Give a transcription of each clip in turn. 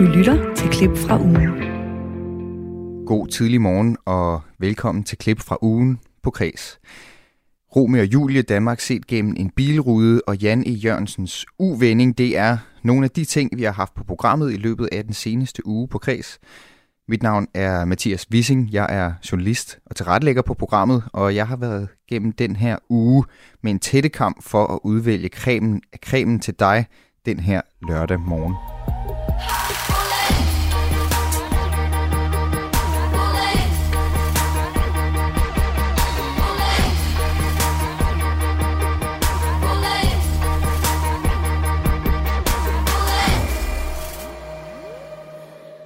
Du lytter til klip fra ugen. God tidlig morgen og velkommen til klip fra ugen på Kreds. Romeo og Julie Danmark set gennem en bilrude og Jan E. Jørgensens uvending, det er nogle af de ting, vi har haft på programmet i løbet af den seneste uge på Kreds. Mit navn er Mathias Wissing, jeg er journalist og tilrettelægger på programmet, og jeg har været gennem den her uge med en tætte kamp for at udvælge cremen cremen til dig den her lørdag morgen.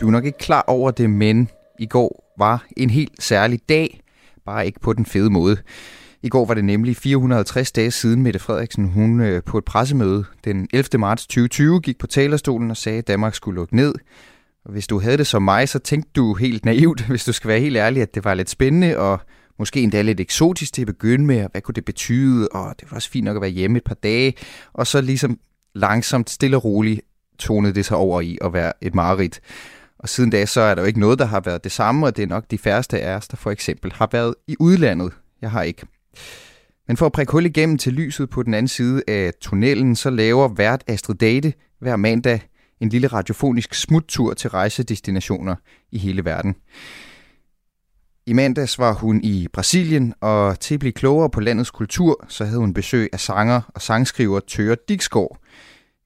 Du er nok ikke klar over det, men i går var en helt særlig dag, bare ikke på den fede måde. I går var det nemlig 450 dage siden Mette Frederiksen, hun øh, på et pressemøde den 11. marts 2020 gik på talerstolen og sagde, at Danmark skulle lukke ned. Og hvis du havde det som mig, så tænkte du helt naivt, hvis du skal være helt ærlig, at det var lidt spændende og måske endda lidt eksotisk til at begynde med, og hvad kunne det betyde, og det var også fint nok at være hjemme et par dage, og så ligesom langsomt, stille og roligt tonede det sig over i at være et mareridt. Og siden da, så er der jo ikke noget, der har været det samme, og det er nok de færreste af os, der for eksempel har været i udlandet. Jeg har ikke. Men for at prikke hul igennem til lyset på den anden side af tunnelen, så laver vært Astrid Date hver mandag en lille radiofonisk smuttur til rejsedestinationer i hele verden. I mandags var hun i Brasilien, og til at blive klogere på landets kultur, så havde hun besøg af sanger og sangskriver Tøre Dixgaard.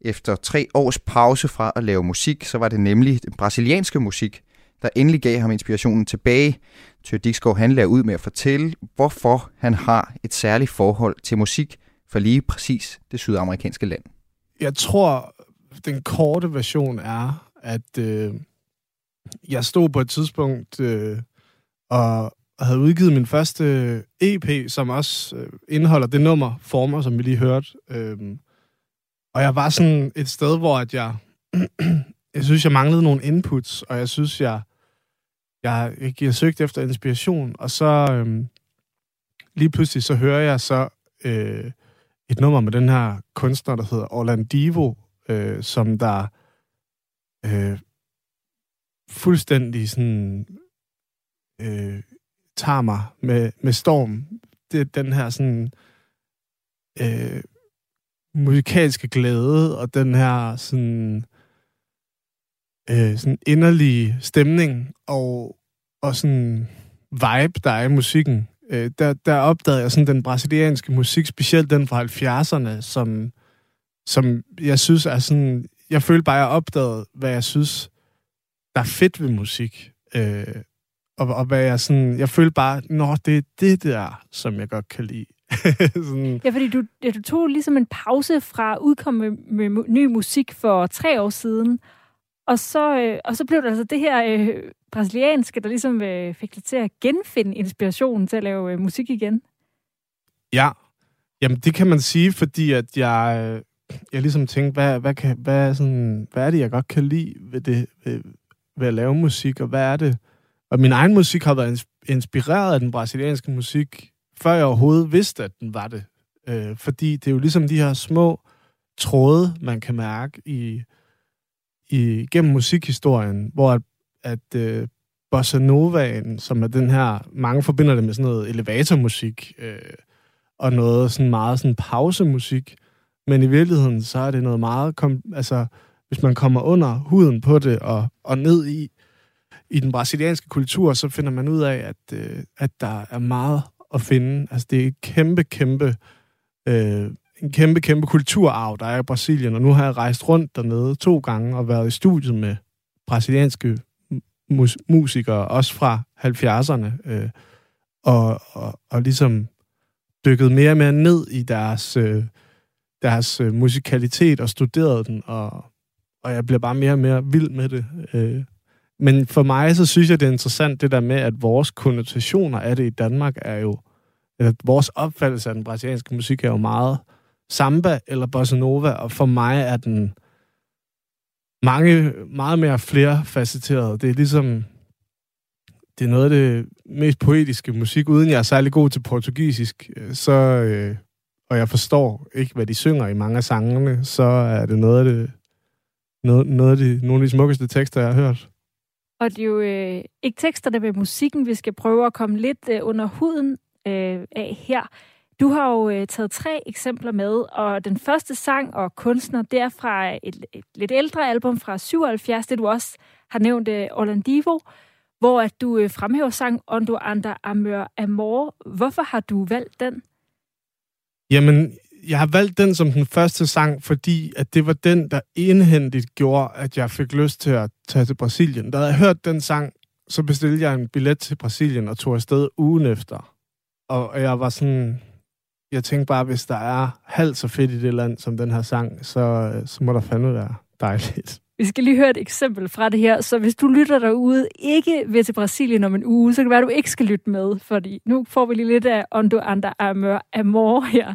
Efter tre års pause fra at lave musik, så var det nemlig den brasilianske musik, der endelig gav ham inspirationen tilbage. Tør Dixgaard han lagde ud med at fortælle, hvorfor han har et særligt forhold til musik for lige præcis det sydamerikanske land. Jeg tror, den korte version er, at øh, jeg stod på et tidspunkt øh, og havde udgivet min første EP, som også øh, indeholder det nummer, Former, som vi lige hørte. Øh, og jeg var sådan et sted, hvor at jeg, jeg synes, jeg manglede nogle inputs, og jeg synes, jeg, jeg, jeg, jeg søgte efter inspiration, og så øhm, lige pludselig så hører jeg så øh, et nummer med den her kunstner, der hedder Orlandivo, øh, som der øh, fuldstændig sådan øh, tager mig med, med storm. Det er den her sådan øh, musikalske glæde og den her sådan, øh, sådan inderlige stemning og, og sådan vibe, der er i musikken. Øh, der, der opdagede jeg sådan den brasilianske musik, specielt den fra 70'erne, som, som jeg synes er sådan... Jeg følte bare, at jeg opdagede, hvad jeg synes, der er fedt ved musik. Øh, og, og hvad jeg sådan... Jeg følte bare, nå, det er det der, som jeg godt kan lide. sådan. Ja, fordi du, ja, du tog ligesom en pause fra udkomme med, med ny musik for tre år siden, og så, øh, og så blev det altså det her øh, brasilianske, der ligesom øh, fik dig til at genfinde inspirationen til at lave øh, musik igen. Ja, jamen det kan man sige, fordi at jeg, øh, jeg ligesom tænkte, hvad, hvad, kan, hvad, sådan, hvad er det, jeg godt kan lide ved, det, ved, ved at lave musik, og hvad er det? Og min egen musik har været inspireret af den brasilianske musik før jeg overhovedet vidste, at den var det. Øh, fordi det er jo ligesom de her små tråde, man kan mærke i, i gennem musikhistorien, hvor at, at øh, bossa novaen, som er den her, mange forbinder det med sådan noget elevatormusik, øh, og noget sådan meget sådan pausemusik, men i virkeligheden, så er det noget meget, kom, altså, hvis man kommer under huden på det, og, og ned i, i den brasilianske kultur, så finder man ud af, at, øh, at der er meget at finde. Altså, det er et kæmpe, kæmpe, øh, en kæmpe, kæmpe kulturarv, der er i Brasilien, og nu har jeg rejst rundt dernede to gange og været i studiet med brasilianske mus- musikere, også fra 70'erne, øh, og, og, og ligesom dykket mere og mere ned i deres, øh, deres øh, musikalitet og studeret den, og, og jeg bliver bare mere og mere vild med det. Øh, men for mig, så synes jeg, det er interessant det der med, at vores konnotationer af det i Danmark er jo, eller vores opfattelse af den brasilianske musik er jo meget samba eller bossa nova, og for mig er den mange, meget mere flerfacetteret. Det er ligesom, det er noget af det mest poetiske musik, uden jeg er særlig god til portugisisk, øh, så, øh, og jeg forstår ikke, hvad de synger i mange af sangene, så er det noget af det noget, noget af de, nogle af de smukkeste tekster, jeg har hørt. Og det er jo øh, ikke teksterne med musikken, vi skal prøve at komme lidt øh, under huden øh, af her. Du har jo øh, taget tre eksempler med, og den første sang og kunstner, det er fra et, et lidt ældre album fra 77, det du også har nævnt, øh, Orlandivo, hvor at du øh, fremhæver sang Ondo Ander Amør Amor. Hvorfor har du valgt den? Jamen, jeg har valgt den som den første sang, fordi at det var den, der indhentigt gjorde, at jeg fik lyst til at tage til Brasilien. Da jeg hørt den sang, så bestilte jeg en billet til Brasilien og tog afsted ugen efter. Og jeg var sådan... Jeg tænkte bare, hvis der er halvt så fedt i det land som den her sang, så, så må der fandme være dejligt. Vi skal lige høre et eksempel fra det her. Så hvis du lytter derude, ikke vil til Brasilien om en uge, så kan det være, at du ikke skal lytte med, fordi nu får vi lige lidt af Ondo Anda Amor, Amor her.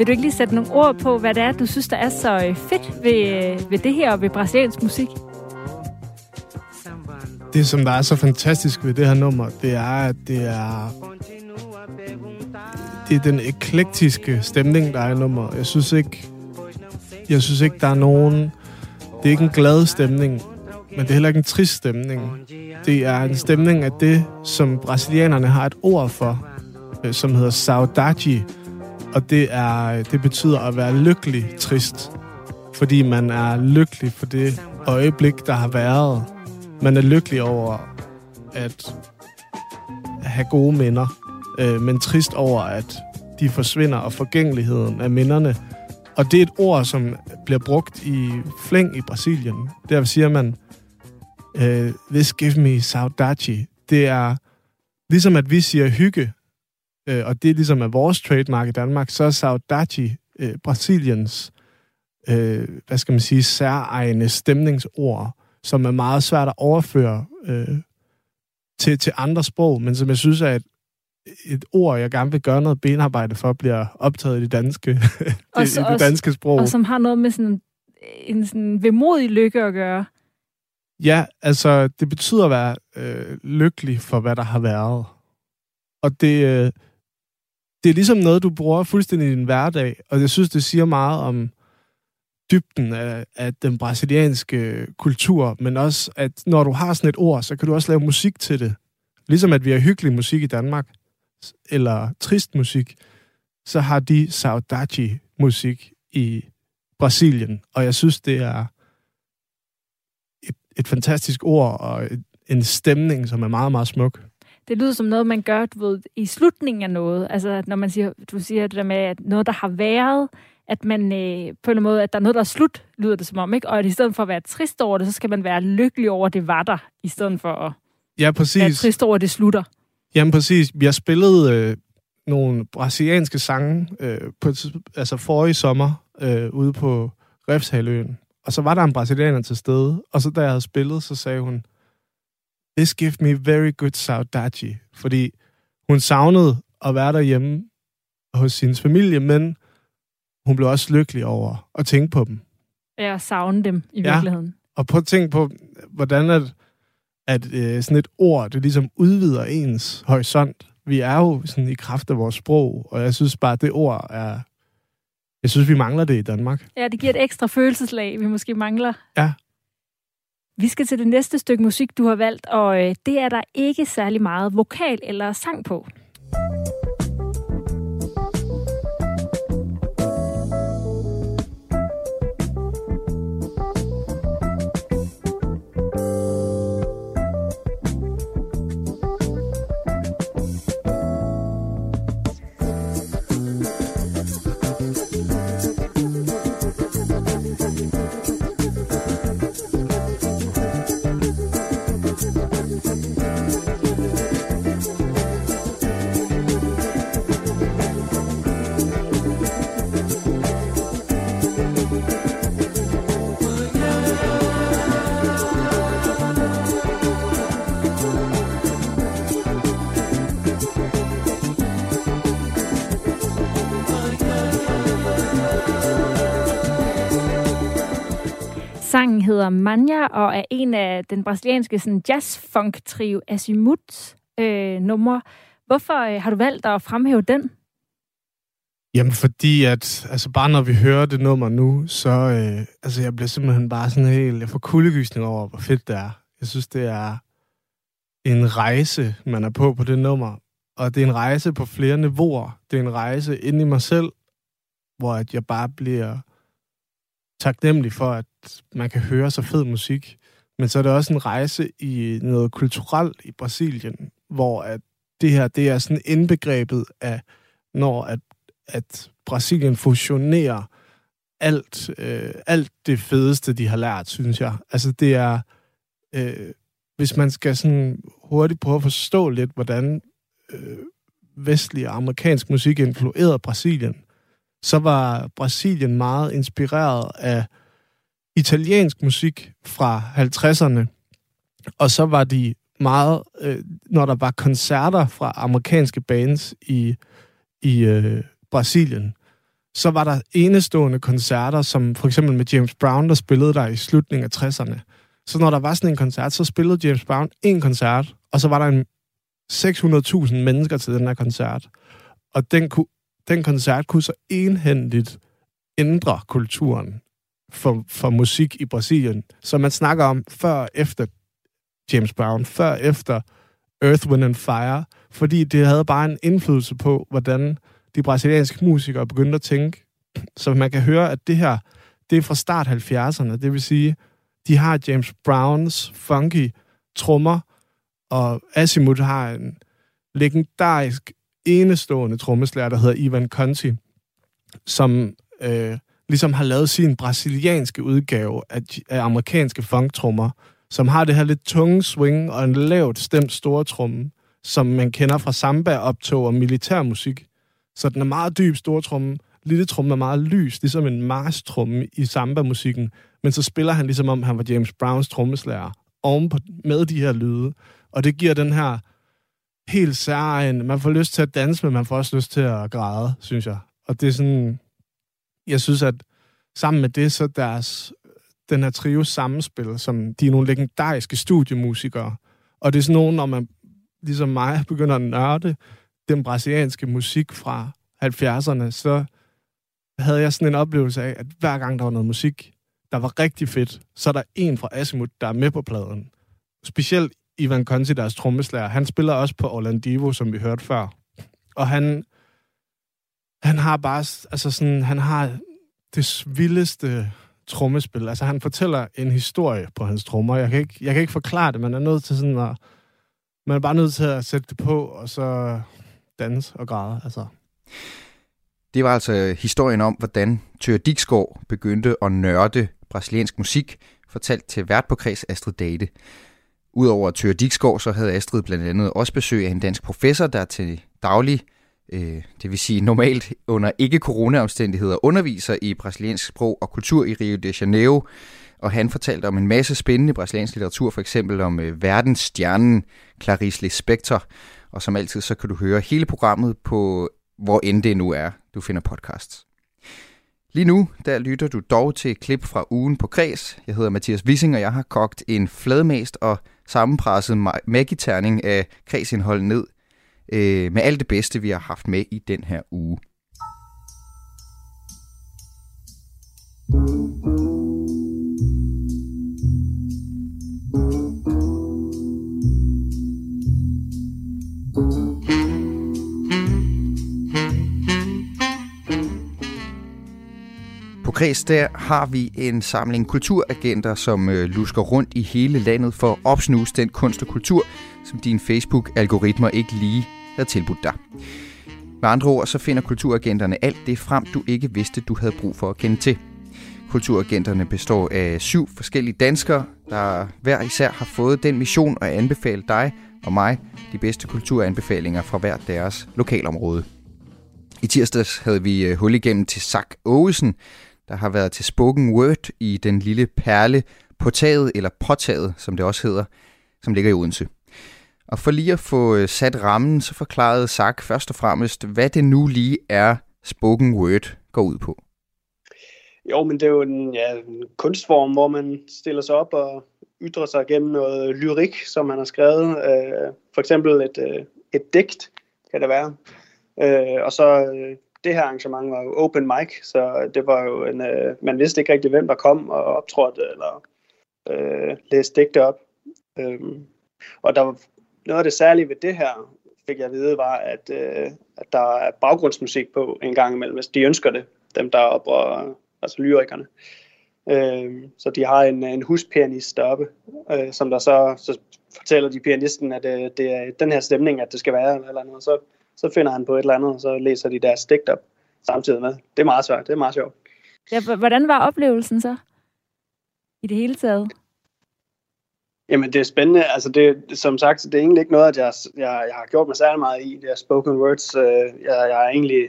Vil du ikke lige sætte nogle ord på, hvad det er, du synes, der er så øh, fedt ved, øh, ved det her og ved brasiliansk musik? Det, som der er så fantastisk ved det her nummer, det er, at det er, det er den eklektiske stemning, der er i nummer. Jeg synes ikke, jeg synes ikke, der er nogen... Det er ikke en glad stemning, men det er heller ikke en trist stemning. Det er en stemning af det, som brasilianerne har et ord for, øh, som hedder saudade. Og det, er, det betyder at være lykkelig trist. Fordi man er lykkelig for det øjeblik, der har været. Man er lykkelig over at have gode minder, øh, men trist over, at de forsvinder, og forgængeligheden af minderne. Og det er et ord, som bliver brugt i flæng i Brasilien. Der siger man, øh, this give me saudade. Det er ligesom, at vi siger hygge, øh, og det er ligesom er vores trademark i Danmark, så er saudade øh, Brasiliens, øh, hvad skal man sige, særegne stemningsord, som er meget svært at overføre øh, til, til andre sprog, men som jeg synes er et, et ord, jeg gerne vil gøre noget benarbejde for, bliver optaget i det danske, det, Også- i det danske sprog. Og som har noget med sådan en, en sådan vemodig lykke at gøre. Ja, altså, det betyder at være øh, lykkelig for, hvad der har været. Og det, øh, det er ligesom noget, du bruger fuldstændig i din hverdag, og jeg synes, det siger meget om dybden af, af den brasilianske kultur, men også, at når du har sådan et ord, så kan du også lave musik til det. Ligesom at vi har hyggelig musik i Danmark, eller trist musik, så har de saudade-musik i Brasilien, og jeg synes, det er et, et fantastisk ord og et, en stemning, som er meget, meget smuk. Det lyder som noget, man gør du ved, i slutningen af noget. Altså, at når man siger, du siger det der med, at noget, der har været, at man øh, på en måde, at der er noget, der er slut, lyder det som om, ikke? Og at i stedet for at være trist over det, så skal man være lykkelig over, at det var der, i stedet for at Ja, være præcis. trist over, at det slutter. Jamen præcis. Vi har spillet øh, nogle brasilianske sange øh, på altså forrige sommer øh, ude på Refshaløen. Og så var der en brasilianer til stede, og så da jeg havde spillet, så sagde hun, This give me very good saudade. Fordi hun savnede at være derhjemme hos sin familie, men hun blev også lykkelig over at tænke på dem. Ja, at savne dem i Ja. virkeligheden. Og prøv at tænke på, hvordan at, at øh, sådan et ord, det ligesom udvider ens horisont. Vi er jo sådan i kraft af vores sprog, og jeg synes bare, at det ord er... Jeg synes, vi mangler det i Danmark. Ja, det giver et ekstra følelseslag, vi måske mangler. Ja. Vi skal til det næste stykke musik, du har valgt, og øh, det er der ikke særlig meget vokal eller sang på. Hedder Manja og er en af den brasilianske sådan, jazz-funk-trio Azimuth øh, numre. Hvorfor øh, har du valgt at fremhæve den? Jamen, fordi at, altså bare når vi hører det nummer nu, så, øh, altså jeg bliver simpelthen bare sådan helt, jeg får kuldegysning over, hvor fedt det er. Jeg synes, det er en rejse, man er på på det nummer. Og det er en rejse på flere niveauer. Det er en rejse ind i mig selv, hvor at jeg bare bliver taknemmelig for, at man kan høre så fed musik. Men så er det også en rejse i noget kulturelt i Brasilien, hvor at det her, det er sådan indbegrebet af, når at, at Brasilien fusionerer alt, øh, alt det fedeste, de har lært, synes jeg. Altså det er, øh, hvis man skal sådan hurtigt prøve at forstå lidt, hvordan øh, vestlig og amerikansk musik influerede Brasilien, så var Brasilien meget inspireret af italiensk musik fra 50'erne. Og så var de meget, øh, når der var koncerter fra amerikanske bands i, i øh, Brasilien, så var der enestående koncerter, som for eksempel med James Brown, der spillede der i slutningen af 60'erne. Så når der var sådan en koncert, så spillede James Brown en koncert, og så var der en 600.000 mennesker til den her koncert. Og den, kunne, den koncert kunne så enhændigt ændre kulturen for, for musik i Brasilien. Så man snakker om før og efter James Brown, før og efter Earth, Wind and Fire, fordi det havde bare en indflydelse på, hvordan de brasilianske musikere begyndte at tænke. Så man kan høre, at det her, det er fra start 70'erne. Det vil sige, de har James Browns funky trommer, og Asimut har en legendarisk, enestående trommeslager, der hedder Ivan Conti, som øh, ligesom har lavet sin brasilianske udgave af, af amerikanske funktrummer, som har det her lidt tunge swing og en lavt stemt store tromme, som man kender fra samba-optog og militærmusik. Så den er meget dyb stortromme. Lille tromme er meget lys, ligesom en mars-tromme i samba-musikken. Men så spiller han ligesom om, han var James Browns trommeslager ovenpå med de her lyde. Og det giver den her helt særlig... Man får lyst til at danse, men man får også lyst til at græde, synes jeg. Og det er sådan... Jeg synes, at sammen med det, så deres, den her trio sammenspil, som de er nogle legendariske studiemusikere. Og det er sådan nogen, når man ligesom mig begynder at nørde den brasilianske musik fra 70'erne, så havde jeg sådan en oplevelse af, at hver gang der var noget musik, der var rigtig fedt, så er der en fra Asimut, der er med på pladen. Specielt Ivan Conti, deres trommeslager. Han spiller også på Orlandivo, som vi hørte før. Og han, han har bare, altså sådan, han har det vildeste trommespil. Altså han fortæller en historie på hans trommer. Jeg kan ikke, jeg kan ikke forklare det, man er nødt til sådan at, man er bare nødt til at sætte det på, og så danse og græde. Altså. Det var altså historien om, hvordan Tør Dixgaard begyndte at nørde brasiliansk musik, fortalt til vært på kreds Astrid Date. Udover Tør Dixgaard, så havde Astrid blandt andet også besøg af en dansk professor, der til daglig, øh, det vil sige normalt under ikke-corona-omstændigheder, underviser i brasiliansk sprog og kultur i Rio de Janeiro. Og han fortalte om en masse spændende brasiliansk litteratur, for eksempel om øh, verdensstjernen Clarice Lispector. Og som altid, så kan du høre hele programmet på, hvor end det nu er, du finder podcasts. Lige nu, der lytter du dog til et klip fra ugen på Kres. Jeg hedder Mathias Wissing, og jeg har kogt en fladmast og sammenpresset magiterning af kredsindhold ned øh, med alt det bedste, vi har haft med i den her uge. På Kreds der har vi en samling kulturagenter, som øh, lusker rundt i hele landet for at opsnuse den kunst og kultur, som dine Facebook-algoritmer ikke lige havde tilbudt dig. Med andre ord, så finder kulturagenterne alt det frem, du ikke vidste, du havde brug for at kende til. Kulturagenterne består af syv forskellige danskere, der hver især har fået den mission at anbefale dig og mig de bedste kulturanbefalinger fra hvert deres lokalområde. I tirsdags havde vi øh, hul igennem til Sak Ågesen, der har været til spoken word i den lille perle på taget, eller påtaget, som det også hedder, som ligger i Odense. Og for lige at få øh, sat rammen, så forklarede Sak først og fremmest, hvad det nu lige er spoken word går ud på. Jo, men det er jo en, ja, en kunstform, hvor man stiller sig op og ytrer sig gennem noget lyrik, som man har skrevet. Øh, for eksempel et, øh, et digt, kan det være. Øh, og så øh, det her arrangement var jo open mic, så det var jo en, øh, man vidste ikke rigtig, hvem der kom og optrådte eller øh, læste digte op. Øh, og der noget af det særlige ved det her, fik jeg at vide, var, at, øh, at der er baggrundsmusik på en gang imellem, hvis de ønsker det, dem der er oppe, og, altså lyrikerne. Øh, så de har en, en huspianist deroppe, øh, som der så, så fortæller de pianisten, at øh, det er den her stemning, at det skal være, eller noget. Så, så finder han på et eller andet, og så læser de deres digt op samtidig med. Det er meget svært, det er meget sjovt. Ja, hvordan var oplevelsen så? I det hele taget? Jamen, det er spændende. Altså, det, som sagt, det er egentlig ikke noget, at jeg, jeg, jeg har gjort mig særlig meget i, det er spoken words. Øh, jeg, jeg er egentlig,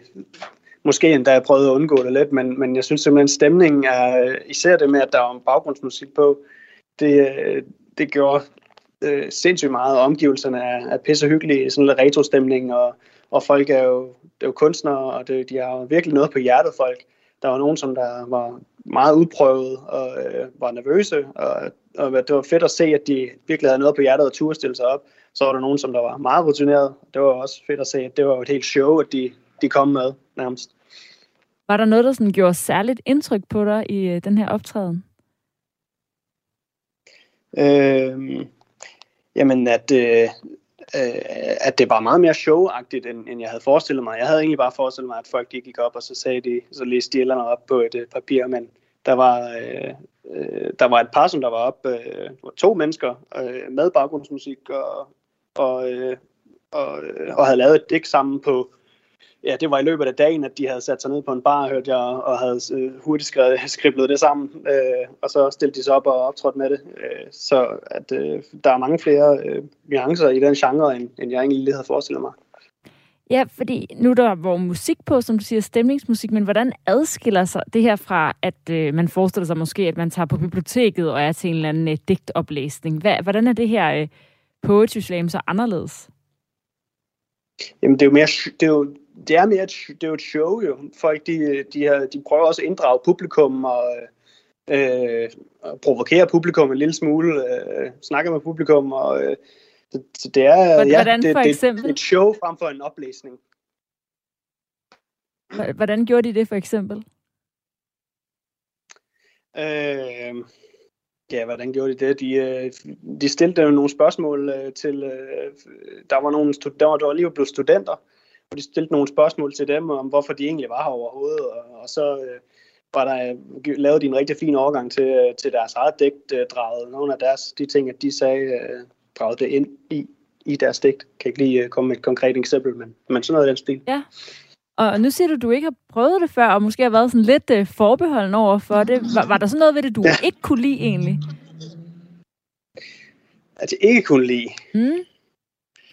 måske endda jeg prøvet at undgå det lidt, men, men jeg synes simpelthen, stemningen er, især det med, at der er baggrundsmusik på, det, det gjorde øh, sindssygt meget, og omgivelserne er, er pisse hyggelige, sådan lidt retrostemning, og, og folk er jo, det er jo kunstnere, og det, de har jo virkelig noget på hjertet, folk. Der var nogen, som der var meget udprøvet og øh, var nervøse, og, og det var fedt at se, at de virkelig havde noget på hjertet og turde stille sig op. Så var der nogen, som der var meget rutineret. Det var også fedt at se, at det var et helt show, at de, de kom med nærmest. Var der noget, der sådan gjorde særligt indtryk på dig i øh, den her optræden? Øh, jamen, at, øh, øh, at det var meget mere showagtigt, end, end jeg havde forestillet mig. Jeg havde egentlig bare forestillet mig, at folk de gik op, og så sagde de, så læste de et eller andet op på et øh, papir, men der var, øh, øh, der var et par, som der var op, øh, to mennesker øh, med baggrundsmusik, og, og, øh, og, øh, og havde lavet et digt sammen på, ja, det var i løbet af dagen, at de havde sat sig ned på en bar, hørte jeg, og havde øh, hurtigt skrevet, skriblet det sammen, øh, og så stillede de sig op og optrådte med det. Øh, så at, øh, der er mange flere øh, nuancer i den genre, end, end jeg egentlig lige havde forestillet mig. Ja, fordi nu er der hvor musik på, som du siger, stemningsmusik, men hvordan adskiller sig det her fra, at øh, man forestiller sig måske, at man tager på biblioteket og er til en eller anden øh, digtoplæsning? Hvad, hvordan er det her øh, poetry slam så anderledes? Jamen, det er jo mere, det er jo, det er mere, et- det er jo et show jo. Folk, de, de, har, de prøver også at inddrage publikum og øh, og provokere publikum en lille smule, øh, snakke med publikum, og øh, så, så det er, Hvordan- ja, hvordan det, for det, eksempel? det er et show frem for en oplæsning. Hvordan gjorde de det for eksempel? Øh, ja, hvordan gjorde de det? De, øh, de stillede jo nogle spørgsmål øh, til, øh, der var nogle, der var, der var lige blevet studenter, og de stillede nogle spørgsmål til dem om, hvorfor de egentlig var her overhovedet, og, og så øh, var der, lavede de en rigtig fin overgang til, til deres eget digt, øh, draget nogle af deres, de ting, at de sagde, øh, dragede det ind i, i deres digt. Kan ikke lige øh, komme med et konkret eksempel, men, men sådan noget i den stil. Og nu siger du, at du ikke har prøvet det før, og måske har været sådan lidt øh, forbeholden over for det. Var, var der sådan noget ved det, du Ja. ikke kunne lide egentlig? At jeg ikke kunne lide. Hmm?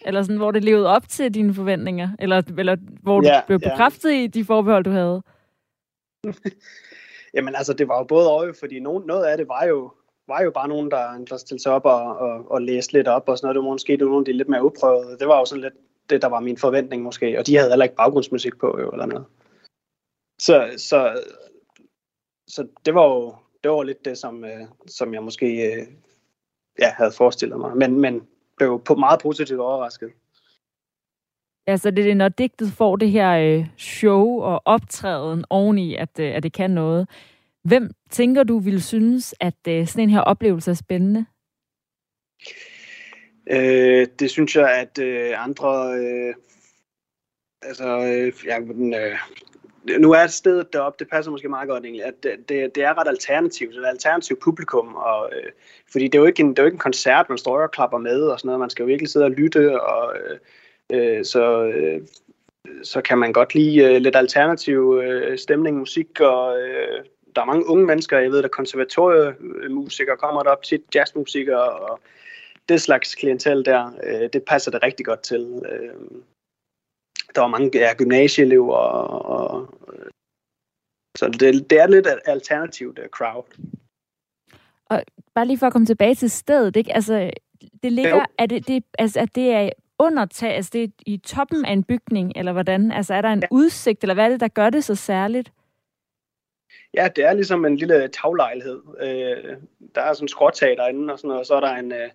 Eller sådan, hvor det levede op til dine forventninger? Eller, eller hvor du Ja, blev ja. bekræftet i de forbehold, du havde? Jamen altså, det var jo både jo, fordi nogen, noget af det var jo, var jo bare nogen, der, der stillede sig op og, og, og læste lidt op og sådan noget. Det var måske det var nogen, de lidt mere uprøvede. Det var jo sådan lidt det, der var min forventning måske. Og de havde heller ikke baggrundsmusik på jo, eller noget. Så, så, så det var jo det var lidt det, som, øh, som jeg måske øh, ja, havde forestillet mig. Men, men blev på meget positivt overrasket. Altså, det er, når digtet får det her øh, show og optræden oveni, at, øh, at det kan noget. Hvem tænker du ville synes, at øh, sådan en her oplevelse er spændende? Øh, det synes jeg, at øh, andre... Øh, altså, øh, ja, men, øh, nu er stedet deroppe, det passer måske meget godt egentlig, at det, det, er ret alternativt, det er et alternativt publikum, og, øh, fordi det er, jo ikke en, det er jo ikke en koncert, man står og klapper med og sådan noget, man skal jo virkelig sidde og lytte, og øh, øh, så, øh, så kan man godt lide øh, lidt alternativ øh, stemning, musik, og øh, der er mange unge mennesker, jeg ved, der konservatoriemusikere kommer derop, tit jazzmusikere, og det slags klientel der, øh, det passer det rigtig godt til. Øh, der var mange ja, gymnasieelever, og, og, så det, det er lidt et alternativt uh, crowd. Bare lige for at komme tilbage til stedet, ikke? Altså, det ligger, er det, det, altså, at det er under tag, altså det er i toppen af en bygning, eller hvordan? Altså, er der en Ja. udsigt, eller hvad er det, der gør det så særligt? Ja, det er ligesom en lille taglejlighed. Øh, der er sådan en skråtag derinde, og, sådan noget, og så er der en, øh,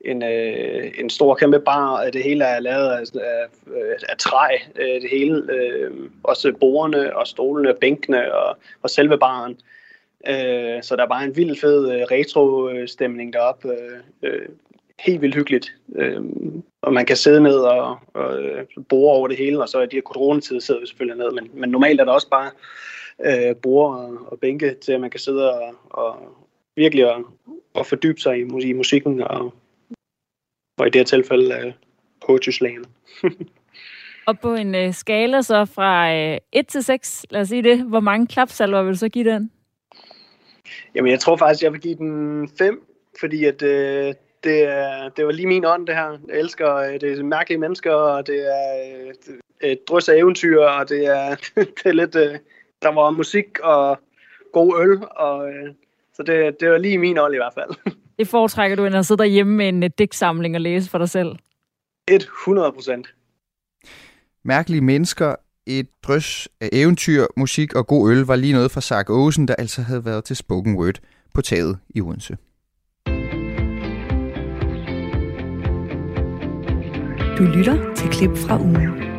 en, øh, en stor kæmpe bar, og det hele er lavet af, af, af træ, øh, det hele. Øh, også bordene og stolene, og bænkene og, og selve baren. Øh, så der er bare en vild fed øh, retro-stemning deroppe. Øh, øh, helt vildt hyggeligt. Øh, og man kan sidde ned og, og øh, bore over det hele, og så i de her coronatider sidder vi selvfølgelig ned. Men, men normalt er der også bare øh, borde og, og bænke til, at man kan sidde og, og virkelig og, og fordybe sig i, i musikken, og, og i det her tilfælde øh, Poetry. Og på en øh, skala så fra øh, 1 til 6, lad os sige det, hvor mange klapsalver vil du så give den? Jamen, jeg tror faktisk, jeg vil give den 5, fordi at, øh, det, er, det var lige min ånd, det her. Jeg elsker øh, det er mærkelige mennesker, og det er øh, et drøs af eventyr, og det er, det er lidt... Der var musik og god øl, og øh, så det, det var lige min ånd i hvert fald. Det foretrækker du, end at sidde derhjemme med en øh, digtsamling og læse for dig selv? 100 procent. Mærkelige mennesker, et drøs af eventyr, musik og god øl var lige noget fra Sark Åsen, der altså havde været til Spoken Word på taget i Odense. Du lytter til klip fra ugen.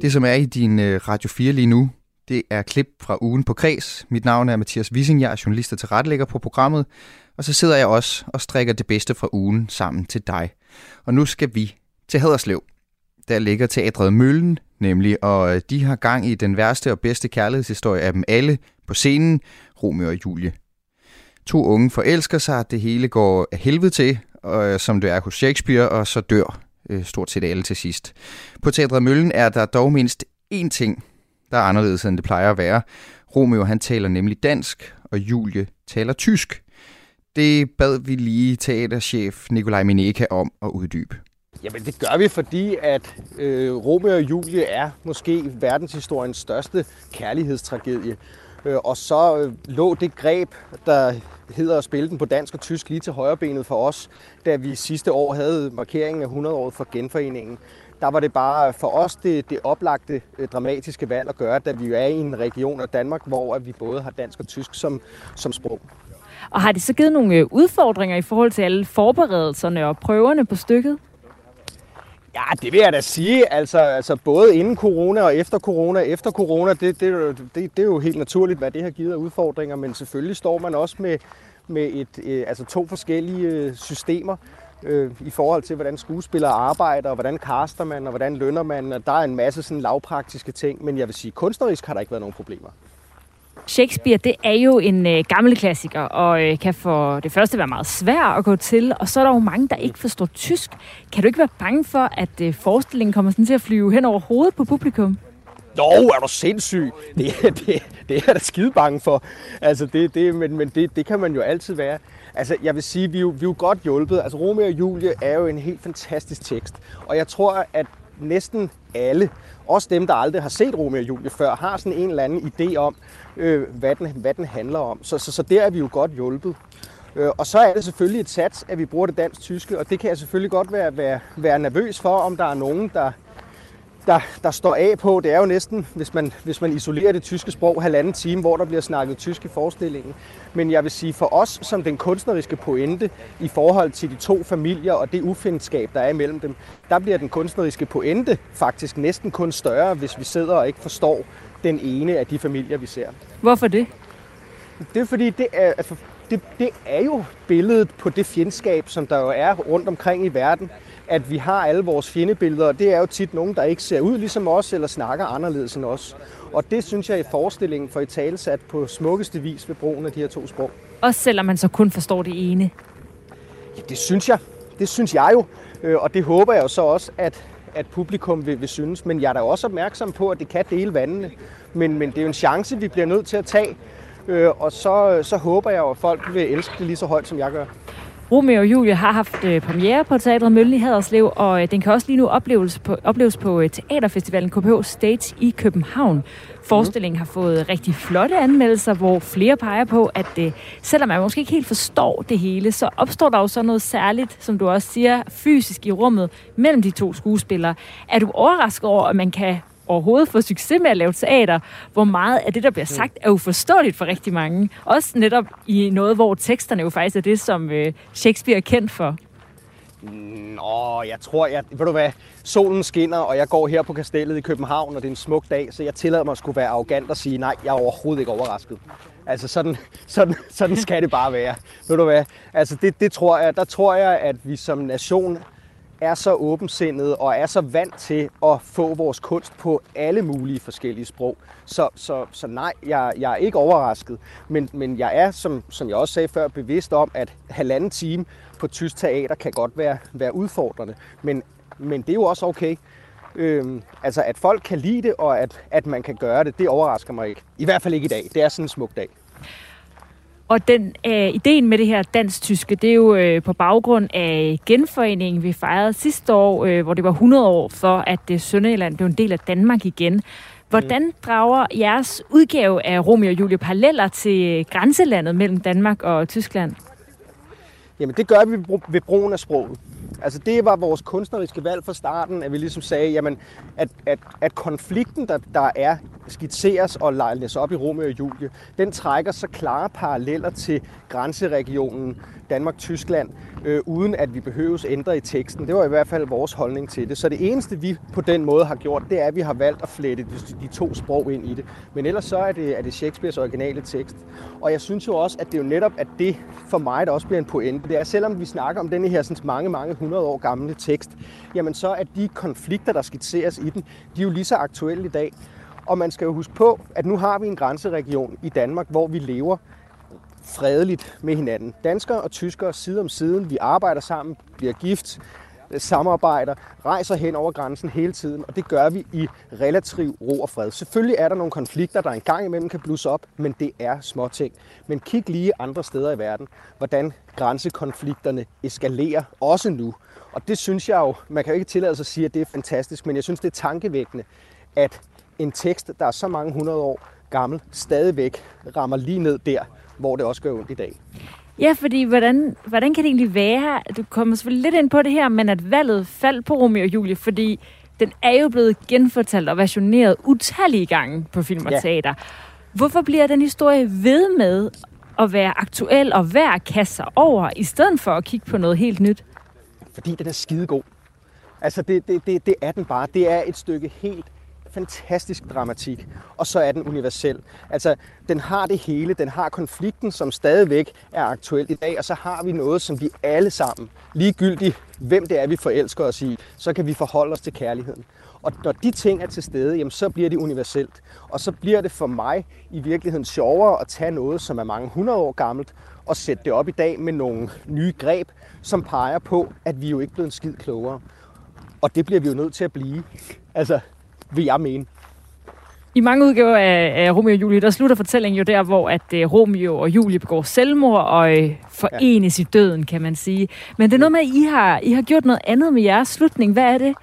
Det, som er i din øh, Radio 4 lige nu, det er klip fra ugen på Kreds. Mit navn er Mathias Wissing, jeg er journalist og tilrettelægger på programmet. Og så sidder jeg også og strikker det bedste fra ugen sammen til dig. Og nu skal vi til Haderslev. Der ligger teatret Møllen, nemlig, og øh, de har gang i den værste og bedste kærlighedshistorie af dem alle på scenen, Romeo og Julie. To unge forelsker sig, det hele går af helvede til, og, øh, som det er hos Shakespeare, og så dør øh, stort set alle til sidst. På Teatret Møllen er der dog mindst én ting, der er anderledes, end det plejer at være. Romeo han taler nemlig dansk, og Julie taler tysk. Det bad vi lige teaterchef Nikolaj Mineka om at uddybe. Jamen det gør vi, fordi at øh, Romeo og Julie er måske verdenshistoriens største kærlighedstragedie. Øh, og så øh, lå det greb, der hedder at spille den på dansk og tysk lige til højrebenet for os, da vi sidste år havde markeringen af 100-året for genforeningen. Der var det bare for os det, det oplagte øh, dramatiske valg at gøre, da vi jo er i en region af Danmark, hvor at vi både har dansk og tysk som, som sprog. Og har det så givet nogle øh, udfordringer i forhold til alle forberedelserne og prøverne på stykket? Ja, det vil jeg da sige. Altså, altså både inden corona og efter corona. Efter corona, det, det, det, det er jo helt naturligt, hvad det har givet af udfordringer. Men selvfølgelig står man også med, med et, øh, altså to forskellige systemer øh, i forhold til, hvordan skuespillere arbejder, og hvordan kaster man, og hvordan lønner man. Og der er en masse sådan lavpraktiske ting. Men jeg vil sige, kunstnerisk har der ikke været nogen problemer. Shakespeare, det er jo en øh, gammel klassiker, og øh, kan for det første være meget svær at gå til, og så er der jo mange, der ikke forstår tysk. Kan du ikke være bange for, at øh, forestillingen kommer sådan til at flyve hen over hovedet på publikum? Nå, er du sindssyg? Det, det, det er jeg da skide bange for. Altså, det, det, men men det, det kan man jo altid være. Altså, jeg vil sige, vi er jo, vi er jo godt hjulpet. Altså, Romeo og Julie er jo en helt fantastisk tekst. Og jeg tror, at næsten alle, også dem, der aldrig har set Romeo og Julie før, har sådan en eller anden idé om, øh, hvad, den, hvad den handler om. Så, så, så der er vi jo godt hjulpet. Øh, og så er det selvfølgelig et sats, at vi bruger det dansk-tyske, og det kan jeg selvfølgelig godt være, være, være nervøs for, om der er nogen, der, der, der står af på. Det er jo næsten, hvis man, hvis man isolerer det tyske sprog, halvanden time, hvor der bliver snakket tysk i forestillingen. Men jeg vil sige, for os som den kunstneriske pointe i forhold til de to familier og det ufindskab, der er imellem dem, der bliver den kunstneriske pointe faktisk næsten kun større, hvis vi sidder og ikke forstår den ene af de familier, vi ser. Hvorfor det? Det er fordi, det er, altså, det, det er jo billedet på det fjendskab, som der jo er rundt omkring i verden. At vi har alle vores fjendebilleder, og det er jo tit nogen, der ikke ser ud ligesom os, eller snakker anderledes end os. Og det synes jeg i forestillingen får i talesat på smukkeste vis ved brugen af de her to sprog. Også selvom man så kun forstår det ene. Ja, det synes jeg. Det synes jeg jo. Øh, Og det håber jeg jo så også, at, at publikum vil, vil synes. Men jeg er da også opmærksom på, at det kan dele vandene. Men, men det er jo en chance, vi bliver nødt til at tage. Øh, Og så, så håber jeg jo, at folk vil elske det lige så højt, som jeg gør. Romeo og Julie har haft øh, premiere på Teatret Møllen i Haderslev, og øh, den kan også lige nu opleves på, opleves på øh, Teaterfestivalen KPH Stage i København. Forestillingen har fået rigtig flotte anmeldelser, hvor flere peger på, at øh, selvom man måske ikke helt forstår det hele, så opstår der jo så noget særligt, som du også siger, fysisk i rummet mellem de to skuespillere. Er du overrasket over, at man kan overhovedet få succes med at lave teater, hvor meget af det, der bliver sagt, er uforståeligt for rigtig mange. Også netop i noget, hvor teksterne jo faktisk er det, som øh, Shakespeare er kendt for. Nå, jeg tror, jeg, ved du hvad, solen skinner, og jeg går her på kastellet i København, og det er en smuk dag, så jeg tillader mig at skulle være arrogant og sige, nej, jeg er overhovedet ikke overrasket. Altså, sådan, sådan, sådan skal det bare være. Ved du hvad, altså det, det tror jeg, der tror jeg, at vi som nation er så åbensindet og er så vant til at få vores kunst på alle mulige forskellige sprog. Så, så, så nej, jeg, jeg er ikke overrasket, men, men jeg er, som, som jeg også sagde før, bevidst om, at halvanden time på tysk teater kan godt være, være udfordrende. Men, men det er jo også okay. Øhm, altså, at folk kan lide det, og at, at man kan gøre det, det overrasker mig ikke. I hvert fald ikke i dag. Det er sådan en smuk dag. Og den øh, ideen med det her dansk-tyske, det er jo øh, på baggrund af genforeningen, vi fejrede sidste år, øh, hvor det var 100 år for, at øh, Sønderjylland blev en del af Danmark igen. Hvordan drager jeres udgave af Romeo og Julie paralleller til grænselandet mellem Danmark og Tyskland? Jamen det gør vi ved brugen af sproget. Altså det var vores kunstneriske valg fra starten, at vi ligesom sagde, jamen, at, at, at konflikten, der, der er skitseres og lejles op i Romeo og Julie, den trækker så klare paralleller til grænseregionen. Danmark-Tyskland, øh, uden at vi behøves ændre i teksten. Det var i hvert fald vores holdning til det. Så det eneste, vi på den måde har gjort, det er, at vi har valgt at flette de, de to sprog ind i det. Men ellers så er det, er det Shakespeares originale tekst. Og jeg synes jo også, at det er jo netop, at det for mig, der også bliver en pointe, det er, selvom vi snakker om denne her sådan mange, mange hundrede år gamle tekst, jamen så er de konflikter, der skitseres i den, de er jo lige så aktuelle i dag. Og man skal jo huske på, at nu har vi en grænseregion i Danmark, hvor vi lever fredeligt med hinanden. Danskere og tyskere side om siden, vi arbejder sammen, bliver gift, samarbejder, rejser hen over grænsen hele tiden, og det gør vi i relativ ro og fred. Selvfølgelig er der nogle konflikter, der en gang imellem kan blusse op, men det er småting. Men kig lige andre steder i verden, hvordan grænsekonflikterne eskalerer, også nu. Og det synes jeg jo, man kan jo ikke tillade sig at sige, at det er fantastisk, men jeg synes, det er tankevækkende, at en tekst, der er så mange hundrede år gammel, stadigvæk rammer lige ned der, hvor det også gør ondt i dag. Ja, fordi hvordan, hvordan kan det egentlig være, du kommer selvfølgelig lidt ind på det her, men at valget faldt på Romeo og Julie, fordi den er jo blevet genfortalt og versioneret utallige gange på film og Ja. teater. Hvorfor bliver den historie ved med at være aktuel og værd at kaste sig over, i stedet for at kigge på noget helt nyt? fordi den er skidegod. Altså, det, det, det, det er den bare. Det er et stykke helt fantastisk dramatik, og så er den universel. Altså, den har det hele. Den har konflikten, som stadigvæk er aktuel i dag, og så har vi noget, som vi alle sammen, ligegyldigt hvem det er, vi forelsker os i, så kan vi forholde os til kærligheden. Og når de ting er til stede, jamen, så bliver det universelt. Og så bliver det for mig i virkeligheden sjovere at tage noget, som er mange hundrede år gammelt, og sætte det op i dag med nogle nye greb, som peger på, at vi jo ikke blevet en skid klogere. Og det bliver vi jo nødt til at blive. Altså, vil jeg mene. I mange udgaver af, af Romeo og Julie, der slutter fortællingen jo der, hvor at uh, Romeo og Julie begår selvmord og uh, forenes ja. i døden, kan man sige. Men det er noget med, at I har, I har gjort noget andet med jeres slutning. Hvad er det?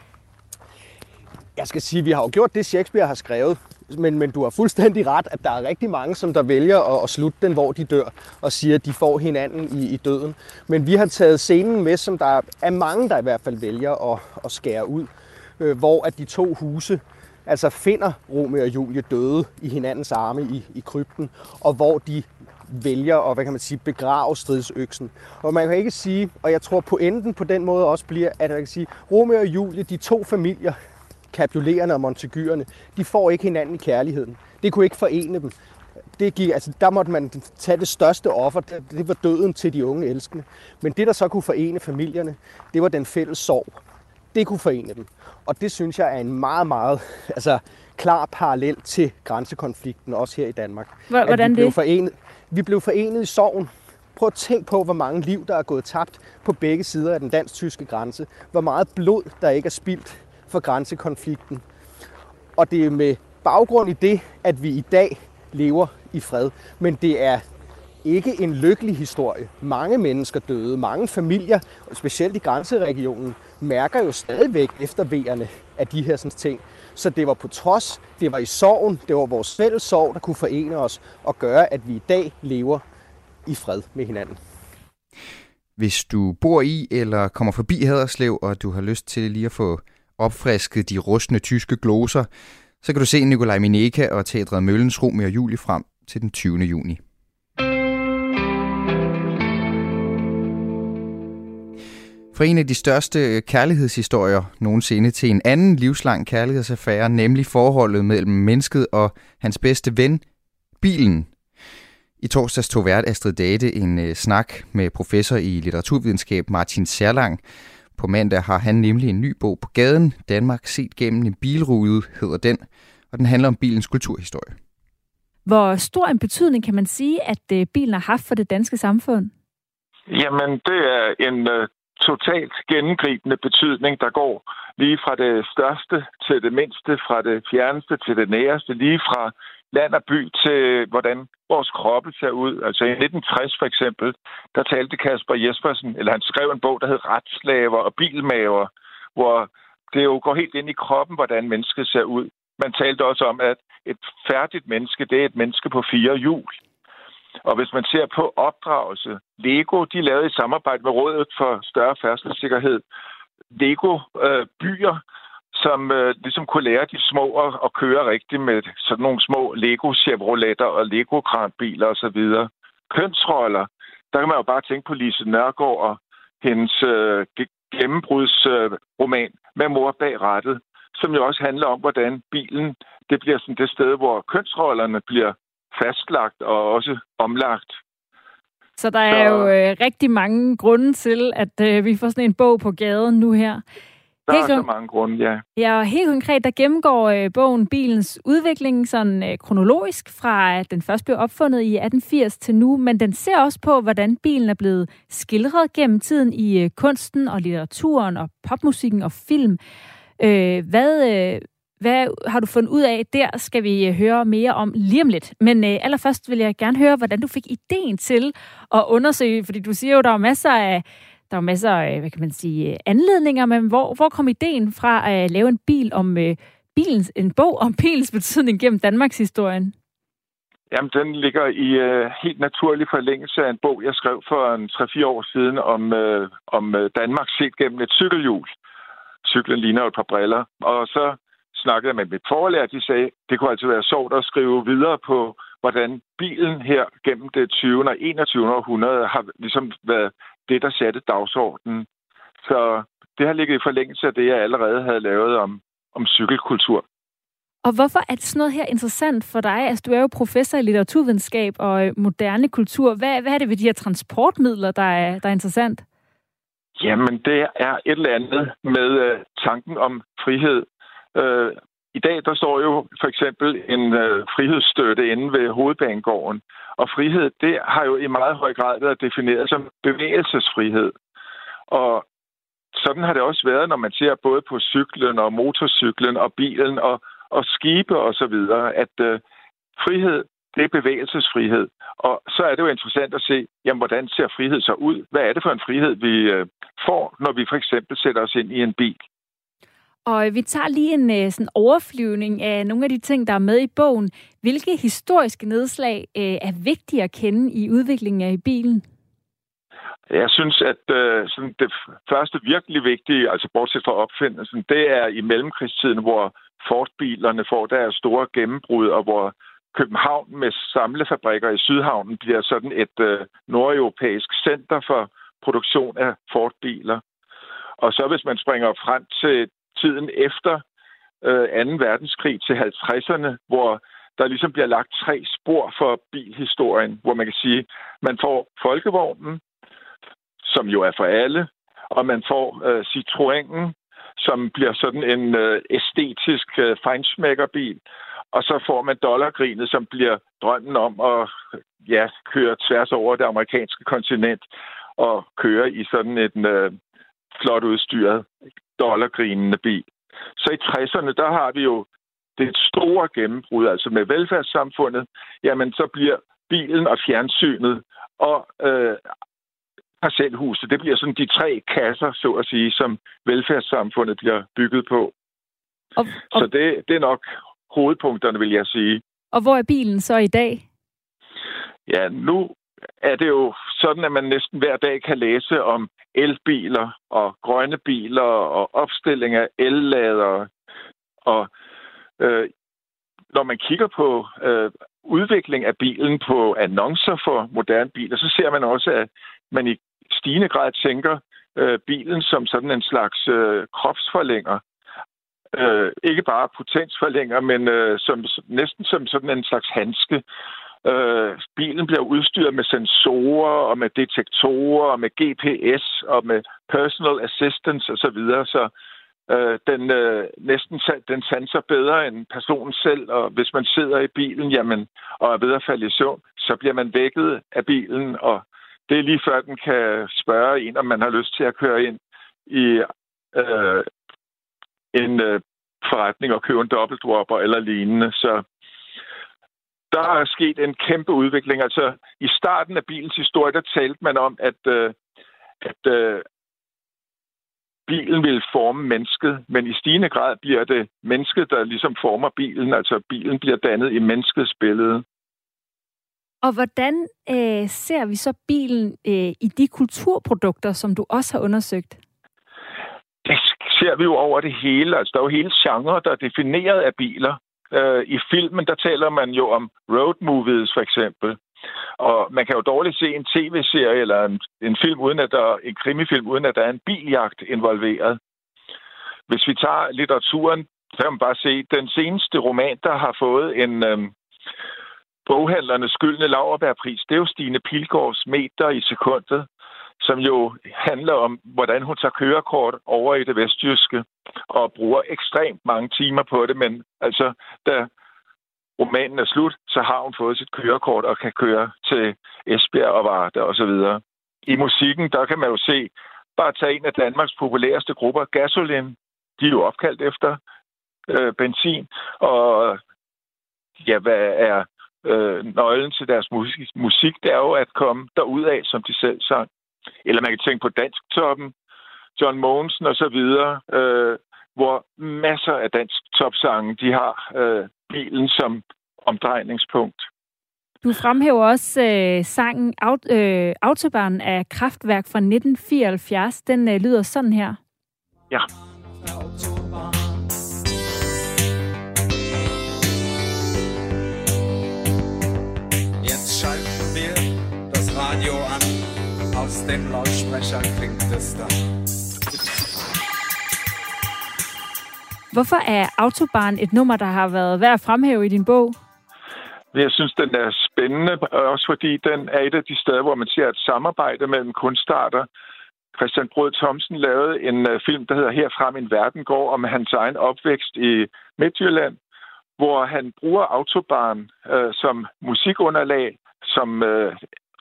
Jeg skal sige, at vi har jo gjort det, Shakespeare har skrevet. Men, men du har fuldstændig ret, at der er rigtig mange, som der vælger at, at slutte den, hvor de dør, og siger, at de får hinanden i, i døden. Men vi har taget scenen med, som der er mange, der i hvert fald vælger at, at skære ud, øh, hvor at de to huse altså finder Romeo og Julie døde i hinandens arme i, i krypten, og hvor de vælger at, hvad kan man sige, begrave stridsøksen. Og man kan ikke sige, og jeg tror pointen på den måde også bliver, at man kan sige, Romeo og Julie, de to familier, kapulerende og Montegyrerne, de får ikke hinanden i kærligheden. Det kunne ikke forene dem. Det gik, altså, der måtte man tage det største offer, det var døden til de unge elskende. Men det, der så kunne forene familierne, det var den fælles sorg. Det kunne forene dem. Og det synes jeg er en meget, meget altså, klar parallel til grænsekonflikten, også her i Danmark. Hvor- At hvordan vi blev det? Forenet, vi blev forenet i sorgen. Prøv at tænk på, hvor mange liv, der er gået tabt på begge sider af den dansk-tyske grænse. Hvor meget blod, der ikke er spildt for grænsekonflikten. Og det er med baggrund i det, at vi i dag lever i fred. Men det er ikke en lykkelig historie. Mange mennesker døde, mange familier, og specielt i grænseregionen, mærker jo stadigvæk eftervejerne af de her sådan, ting. Så det var på trods, det var i sorgen, det var vores fælles sorg, der kunne forene os og gøre, at vi i dag lever i fred med hinanden. Hvis du bor i eller kommer forbi Haderslev, og du har lyst til lige at få opfrisket de rustne tyske gloser, så kan du se Nikolaj Mineka og Teatret Møllens Romeo og Julie frem til den 20. juni. For en af de største kærlighedshistorier nogensinde til en anden livslang kærlighedsaffære, nemlig forholdet mellem mennesket og hans bedste ven, bilen. I torsdags tog vært Astrid Date en øh, snak med professor i litteraturvidenskab Martin Serlang. På mandag har han nemlig en ny bog på gaden, Danmark set gennem en bilrude, hedder den, og den handler om bilens kulturhistorie. Hvor stor en betydning kan man sige, at øh, bilen har haft for det danske samfund? Jamen, det er en øh, totalt gennemgribende betydning, der går lige fra det største til det mindste, fra det fjerneste til det næreste, lige fra land og by til, hvordan vores kroppe ser ud. Altså i 1960 for eksempel, der talte Kasper Jespersen, eller han skrev en bog, der hed Retslaver og Bilmaver, hvor det jo går helt ind i kroppen, hvordan mennesket ser ud. Man talte også om, at et færdigt menneske, det er et menneske på fire hjul. Og hvis man ser på opdragelse, Lego, de lavede i samarbejde med Rådet for Større Færdselssikkerhed, Lego-byer, øh, som øh, ligesom kunne lære de små at, at køre rigtigt med sådan nogle små Lego Chevroletter og Lego kranbiler osv. Kønsroller, der kan man jo bare tænke på Lise Nørgaard og hendes øh, gennembrudsroman øh, med mor bag rettet, som jo også handler om, hvordan bilen det bliver sådan det sted, hvor kønsrollerne bliver fastlagt og også omlagt. Så der er Så- jo øh, rigtig mange grunde til, at øh, vi får sådan en bog på gaden nu her. Der Helt er så mange grunde, ja. Ja, og helt konkret, der gennemgår øh, bogen bilens udvikling sådan øh, kronologisk fra at den først blev opfundet i 1880 til nu, men den ser også på, hvordan bilen er blevet skildret gennem tiden i øh, kunsten og litteraturen og popmusikken og film. Øh, hvad, øh, hvad har du fundet ud af? Der skal vi øh, høre mere om lige om lidt. Men øh, allerførst vil jeg gerne høre, hvordan du fik ideen til at undersøge, fordi du siger jo, der er masser af der er masser af, hvad kan man sige, øh, anledninger, men hvor, hvor kom ideen fra at øh, lave en bil om øh, bilens, en bog om bilens betydning gennem Danmarks historien? Jamen, den ligger i øh, helt naturlig forlængelse af en bog, jeg skrev for en 3-4 år siden om, øh, om Danmark set gennem et cykelhjul. Cyklen ligner et par briller. Og så snakkede med mit forlærer, de sagde, det kunne altså være sjovt at skrive videre på, hvordan bilen her gennem det 20. og 21. århundrede har ligesom været det, der satte dagsordenen. Så det har ligget i forlængelse af det, jeg allerede havde lavet om, om cykelkultur. Og hvorfor er sådan noget her interessant for dig? Altså, du er jo professor i litteraturvidenskab og øh, moderne kultur. Hvad, hvad er det ved de her transportmidler, der er, der er interessant? Jamen, det er et eller andet med øh, tanken om frihed. Øh, I dag, der står jo for eksempel en øh, frihedsstøtte inde ved hovedbanegården. Og frihed, det har jo i meget høj grad været defineret som bevægelsesfrihed. Og sådan har det også været, når man ser både på cyklen og motorcyklen og bilen og, og skibe og så videre, at øh, frihed, det er bevægelsesfrihed. Og så er det jo interessant at se, jamen, hvordan ser frihed så ud? Hvad er det for en frihed, vi øh, får, når vi for eksempel sætter os ind i en bil? Og vi tager lige en øh, sådan overflyvning af nogle af de ting, der er med i bogen. Hvilke historiske nedslag øh, er vigtige at kende i udviklingen af bilen? Jeg synes, at øh, sådan det første virkelig vigtige, altså bortset fra opfindelsen, det er i mellemkrigstiden, hvor Ford-bilerne får deres store gennembrud, og hvor København med samlefabrikker i Sydhavnen bliver sådan et øh, nordeuropæisk center for produktion af Ford-biler. Og så hvis man springer frem til tiden efter øh, 2. verdenskrig til 50'erne, hvor der ligesom bliver lagt tre spor for bilhistorien, hvor man kan sige, man får folkevognen, som jo er for alle, og man får øh, Citroënen, som bliver sådan en øh, æstetisk øh, feinschmeckerbil, og så får man dollargrinet, som bliver drømmen om at ja, køre tværs over det amerikanske kontinent og køre i sådan en øh, flot udstyret dollargrinende bil. Så i 60'erne, der har vi jo det store gennembrud, altså med velfærdssamfundet, jamen så bliver bilen og fjernsynet og øh, parcelhuset, det bliver sådan de tre kasser, så at sige, som velfærdssamfundet bliver bygget på. Og, og, Så det, det er nok hovedpunkterne, vil jeg sige. og hvor er bilen så i dag? Ja, nu er det jo sådan, at man næsten hver dag kan læse om elbiler og grønne biler og opstilling af elladere. Og øh, når man kigger på øh, udvikling af bilen på annoncer for moderne biler, så ser man også, at man i stigende grad tænker øh, bilen som sådan en slags øh, kropsforlænger. Øh, ikke bare potensforlænger, men øh, som, næsten som sådan en slags handske. Øh, bilen bliver udstyret med sensorer og med detektorer og med GPS og med personal assistance osv., så, videre. så øh, den øh, næsten den sanser bedre end personen selv, og hvis man sidder i bilen jamen, og er ved at falde i søvn, så bliver man vækket af bilen, og det er lige før den kan spørge en, om man har lyst til at køre ind i øh, en øh, forretning og købe en dobbeltdropper eller lignende. Så der er sket en kæmpe udvikling. Altså, i starten af bilens historie, der talte man om, at, øh, at øh, bilen vil forme mennesket, men i stigende grad bliver det mennesket, der ligesom former bilen. Altså, bilen bliver dannet i menneskets billede. Og hvordan øh, ser vi så bilen øh, i de kulturprodukter, som du også har undersøgt? Det ser vi jo over det hele. Altså, der er jo hele genre, der er defineret af biler. Øh, I filmen, der taler man jo om road movies, for eksempel. Og man kan jo dårligt se en tv-serie eller en, en film uden at der en krimifilm uden at der er en biljagt involveret. Hvis vi tager litteraturen, så kan man bare se den seneste roman, der har fået en øh, boghandlernes skyldne laverbærpris, det er jo Stine Pilgaards meter i sekundet, som jo handler om, hvordan hun tager kørekort over i det vestjyske og bruger ekstremt mange timer på det, men altså, da romanen er slut, så har hun fået sit kørekort og kan køre til Esbjerg og Varde og så videre. I musikken, der kan man jo se, bare tage en af Danmarks populæreste grupper, Gasolin. De er jo opkaldt efter øh, benzin. Og ja, hvad er øh, nøglen til deres musik? Musik, det er jo at komme derud af, som de selv sang. Eller man kan tænke på dansk toppen, John Mogensen og så videre, øh, hvor masser af dansk topsange, de har øh, bilen som omdrejningspunkt. Du fremhæver også øh, sangen Aut- øh, Autobahn af Kraftværk fra 1974. Den øh, lyder sådan her. Ja. Jetzt Aus dem Lautsprecher klingt es dann. Hvorfor er Autobahn et nummer, der har været værd at fremhæve i din bog? Jeg synes, den er spændende, også fordi den er et af de steder, hvor man ser et samarbejde mellem kunstarter. Christian Brød Thomsen lavede en uh, film, der hedder Herfra min verden går, om hans egen opvækst i Midtjylland, hvor han bruger autobahn uh, som musikunderlag, som uh,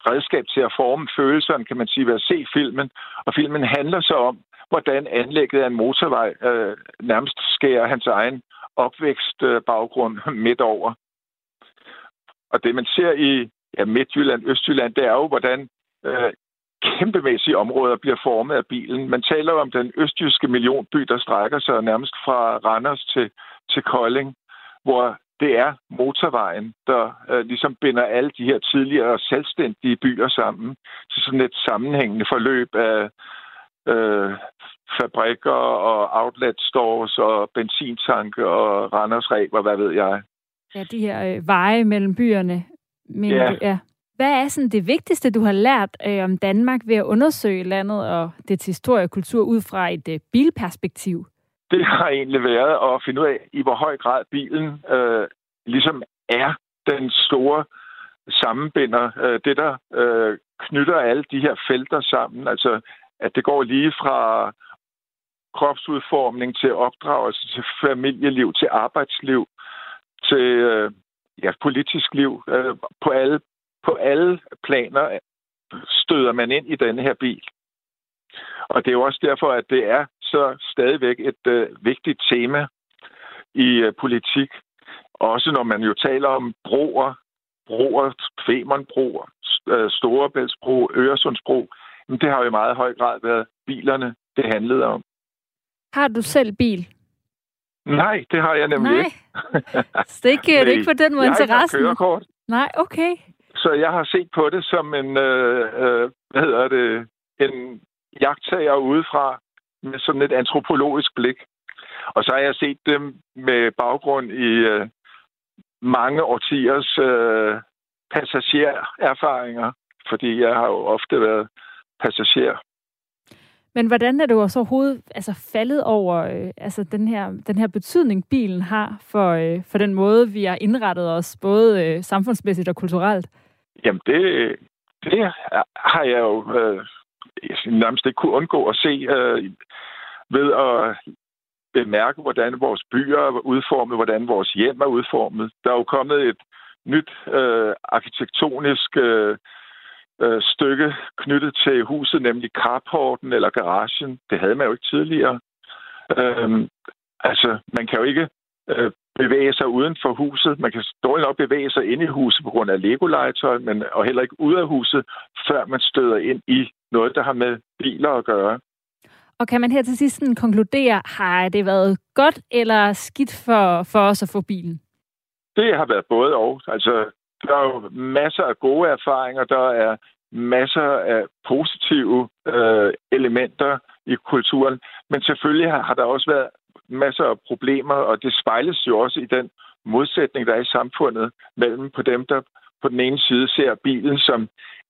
redskab til at forme følelserne, kan man sige, ved at se filmen. Og filmen handler så om, hvordan anlægget af en motorvej øh, nærmest skærer hans egen opvækstbaggrund midt over. Og det, man ser i ja, Midtjylland, Østjylland, det er jo, hvordan øh, kæmpemæssige områder bliver formet af bilen. Man taler om den østjyske millionby, der strækker sig nærmest fra Randers til, til Kolding, hvor det er motorvejen, der øh, ligesom binder alle de her tidligere selvstændige byer sammen til sådan et sammenhængende forløb af øh, fabrikker og outlet stores og benzintanke og Randers og hvad ved jeg. Ja, de her øh, veje mellem byerne. Men, Ja. ja. Hvad er sådan det vigtigste, du har lært øh, om Danmark ved at undersøge landet og dets historie og kultur ud fra et øh, bilperspektiv? Det har egentlig været at finde ud af, i hvor høj grad bilen øh, ligesom er den store sammenbinder. Øh, det, der øh, knytter alle de her felter sammen. Altså, at det går lige fra kropsudformning til opdragelse, til familieliv, til arbejdsliv, til øh, ja, politisk liv. Øh, på, alle, på alle planer støder man ind i denne her bil. Og det er jo også derfor, at det er så stadigvæk et øh, vigtigt tema i øh, politik. Også når man jo taler om broer, broer, Femernbroer, øh, Storebæltsbro, Øresundsbro, men det har jo i meget høj grad været bilerne, det handlede om. Har du selv bil? Nej, det har jeg nemlig Nej. ikke. Så det er ikke, det er ikke på den måde jeg har interessen? kørekort, Nej, okay. så jeg har set på det som en, øh, øh, hvad hedder det, en jagttager udefra med sådan et antropologisk blik. Og så har jeg set dem med baggrund i øh, mange årtiers øh, passagererfaringer, fordi jeg har jo ofte været passager. Men hvordan er du også overhovedet altså, faldet over øh, altså, den, her, den her betydning, bilen har for, øh, for den måde, vi har indrettet os, både øh, samfundsmæssigt og kulturelt? Jamen, det, det har jeg jo øh, nærmest ikke kunne undgå at se øh, ved at bemærke, hvordan vores byer er udformet, hvordan vores hjem er udformet. Der er jo kommet et nyt øh, arkitektonisk øh, øh, stykke knyttet til huset, nemlig carporten eller garagen. Det havde man jo ikke tidligere. Øhm, altså, man kan jo ikke øh, bevæge sig uden for huset. Man kan dårligt nok bevæge sig ind i huset på grund af legolegetøj, men og heller ikke ud af huset, før man støder ind i noget, der har med biler at gøre. Og kan man her til sidst konkludere, har det været godt eller skidt for, for os at få bilen? Det har været både og. Altså, der er jo masser af gode erfaringer. Der er masser af positive øh, elementer i kulturen. Men selvfølgelig har, har der også været masser af problemer, og det spejles jo også i den modsætning, der er i samfundet mellem på dem, der på den ene side ser bilen som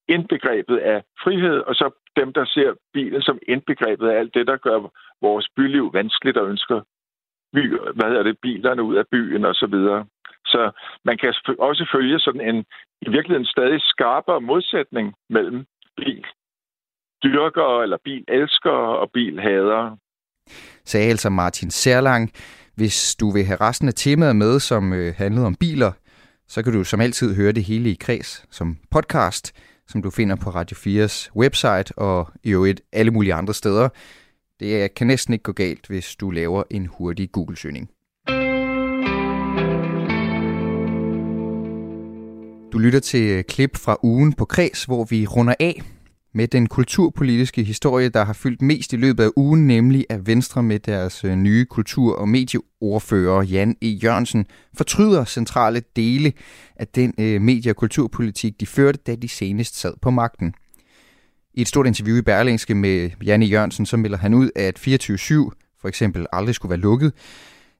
indbegrebet af frihed, og så dem, der ser bilen som indbegrebet af alt det, der gør vores byliv vanskeligt og ønsker by, hvad hedder det, bilerne ud af byen og så videre. Så man kan også følge sådan en i virkeligheden stadig skarpere modsætning mellem bil dyrkere eller bil elskere og bil hadere. Sagde altså Martin Serlang. Hvis du vil have resten af temaet med, som øh, handlede om biler, så kan du som altid høre det hele i kreds som podcast, som du finder på Radio 4's website og i øvrigt alle mulige andre steder. Det kan næsten ikke gå galt, hvis du laver en hurtig Google-søgning. Du lytter til klip fra ugen på Kreds, hvor vi runder af med den kulturpolitiske historie, der har fyldt mest i løbet af ugen, nemlig at Venstre med deres øh, nye kultur- og medieordfører Jan E. Jørgensen fortryder centrale dele af den øh, medie- og kulturpolitik, de førte, da de senest sad på magten. I et stort interview i Berlingske med Jan E. Jørgensen, så melder han ud, at 24-7 for eksempel aldrig skulle være lukket,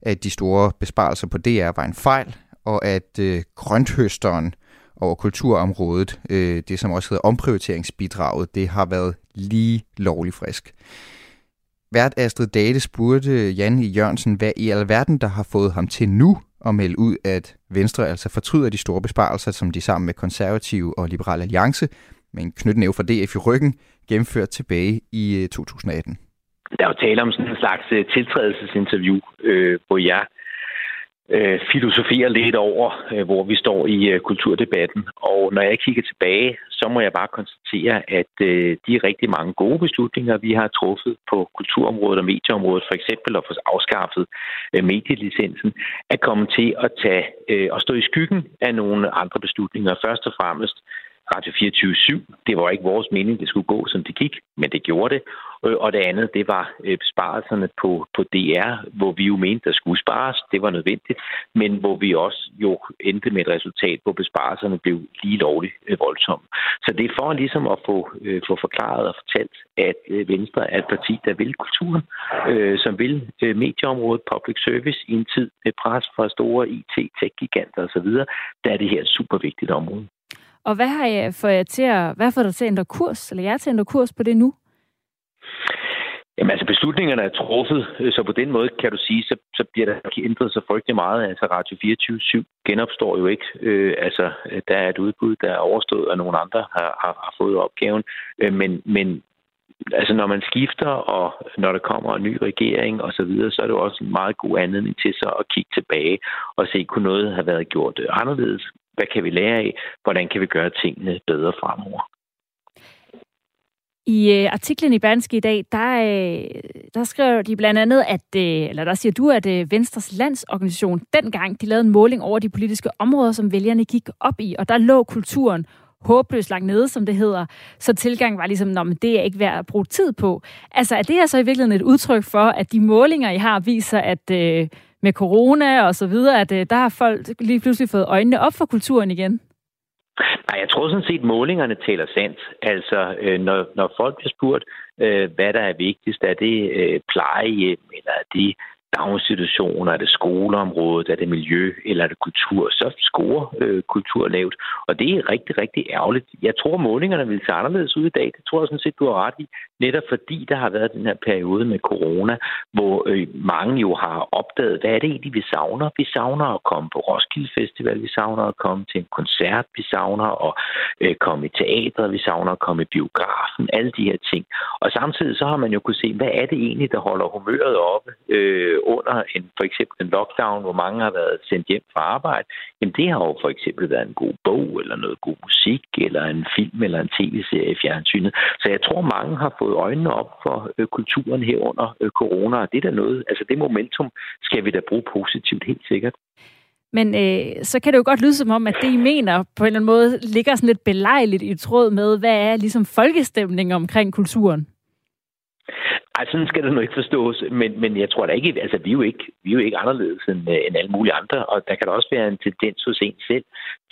at de store besparelser på DR var en fejl, og at øh, grønthøsteren over kulturområdet, øh, det som også hedder omprioriteringsbidraget, det har været lige lovlig frisk. Vært Astrid Date spurgte Jan i Jørgensen, hvad i alverden, der har fået ham til nu at melde ud, at Venstre altså fortryder de store besparelser, som de sammen med konservative og Liberal Alliance, med en knytnæve fra DF i ryggen, gennemførte tilbage i øh, 2018. Der er jo tale om sådan en slags øh, tiltrædelsesinterview, øh, hvor jeg øh, filosofere lidt over, øh, hvor vi står i øh, kulturdebatten. Og når jeg kigger tilbage, så må jeg bare konstatere, at øh, de rigtig mange gode beslutninger, vi har truffet på kulturområdet og medieområdet, for eksempel at få afskaffet øh, medielicensen, er kommet til at tage øh, og stå i skyggen af nogle andre beslutninger. Først og fremmest Radio 24 Det var ikke vores mening, det skulle gå, som det gik, men det gjorde det. Øh, og det andet, det var øh, besparelserne på, på DR, hvor vi jo mente, der skulle spares. Det var nødvendigt, men hvor vi også jo endte med et resultat, hvor besparelserne blev lige lovligt øh, voldsomme. Så det er for ligesom at få, få forklaret og fortalt, at Venstre er et parti, der vil kulturen, som vil medieområdet, public service i en tid med pres fra store IT, tech-giganter osv., der er det her et super vigtigt område. Og hvad har jeg for jer til at, hvad får dig til at ændre kurs, eller jeg til at ændre kurs på det nu? Jamen altså, beslutningerne er truffet, øh, så på den måde kan du sige, så, så bliver der ændret så frygtelig meget. Altså Radio 24-7 genopstår jo ikke. Øh, altså, der er et udbud, der er overstået, og nogle andre har, har, har fået opgaven. Øh, men, men altså, når man skifter, og når der kommer en ny regering og så videre, så er det jo også en meget god anledning til så at kigge tilbage og se, kunne noget have været gjort anderledes? Hvad kan vi lære af? Hvordan kan vi gøre tingene bedre fremover? I øh, artiklen i Berlingske i dag, der, øh, der skriver de blandt andet, at, øh, eller der siger du, at øh, Venstres landsorganisation dengang, de lavede en måling over de politiske områder, som vælgerne gik op i, og der lå kulturen håbløst langt nede, som det hedder. Så tilgang var ligesom, men det er ikke værd at bruge tid på. Altså er det her så i virkeligheden et udtryk for, at de målinger, I har, viser, at øh, med corona og så videre, at øh, der har folk lige pludselig fået øjnene op for kulturen igen? Nej, jeg tror sådan set, at målingerne taler sandt. Altså, øh, når, når folk bliver spurgt, øh, hvad der er vigtigst, er det øh, plejehjem, eller er det daginstitutioner, er det skoleområdet, er det miljø, eller er det kultur, så scorer øh, kultur lavt. Og det er rigtig, rigtig ærgerligt. Jeg tror, målingerne vil se anderledes ud i dag. Det tror jeg sådan set, du har ret i. Netop fordi der har været den her periode med corona, hvor øh, mange jo har opdaget, hvad er det egentlig, vi savner? Vi savner at komme på Roskilde Festival, vi savner at komme til en koncert, vi savner at øh, komme i teatret, vi savner at komme i biografen, alle de her ting. Og samtidig så har man jo kunne se, hvad er det egentlig, der holder humøret oppe øh, Øh, under en, for eksempel en lockdown, hvor mange har været sendt hjem fra arbejde. Jamen det har jo for eksempel været en god bog, eller noget god musik, eller en film, eller en tv-serie i fjernsynet. Så jeg tror, mange har fået øjnene op for øh, kulturen her under øh, corona, og det er da noget, altså det momentum skal vi da bruge positivt, helt sikkert. Men øh, så kan det jo godt lyde som om, at det, I mener, på en eller anden måde ligger sådan lidt belejligt i tråd med, hvad er ligesom folkestemningen omkring kulturen? Ej, sådan skal det nu ikke forstås, men, men jeg tror da ikke, altså vi er jo ikke, vi er jo ikke anderledes end, øh, end alle mulige andre, og der kan da også være en tendens hos en selv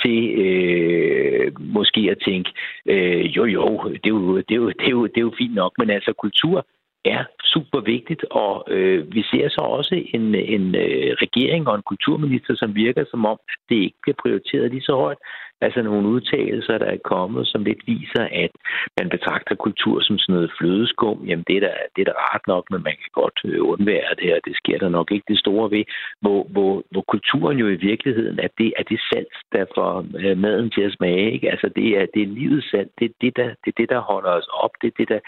til øh, måske at tænke, øh, jo jo, det er jo, det, er jo, det, er jo, det er jo fint nok, men altså kultur er super vigtigt, og øh, vi ser så også en, en øh, regering og en kulturminister, som virker som om, at det ikke bliver prioriteret lige så højt. Altså nogle udtalelser, der er kommet, som lidt viser, at man betragter kultur som sådan noget flødeskum. Jamen det er da, det er da rart nok, men man kan godt øh, undvære det, og det sker der nok ikke det store ved. Hvor, hvor, hvor kulturen jo i virkeligheden er det, er det salt, der får øh, maden til at smage. Ikke? Altså det er, det er livets salt. Det er det, der, det er det, der holder os op. Det er det, der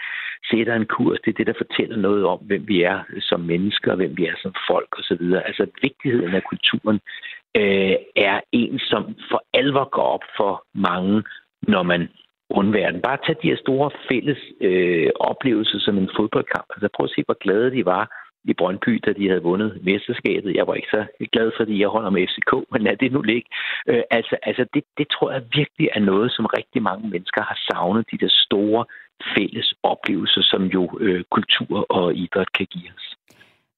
sætter en kurs. Det er det, der fortæller noget om, hvem vi er som mennesker, hvem vi er som folk osv. Altså vigtigheden af kulturen øh, er en, som for alvor går op for mange, når man undværer den. Bare tag de her store fælles øh, oplevelser som en fodboldkamp. Altså prøv at se, hvor glade de var i Brøndby, da de havde vundet mesterskabet. Jeg var ikke så glad, fordi jeg holder med FCK, men lad det nu ligge. Øh, altså, altså det, det tror jeg virkelig er noget, som rigtig mange mennesker har savnet, de der store fælles oplevelser, som jo øh, kultur og idræt kan give os.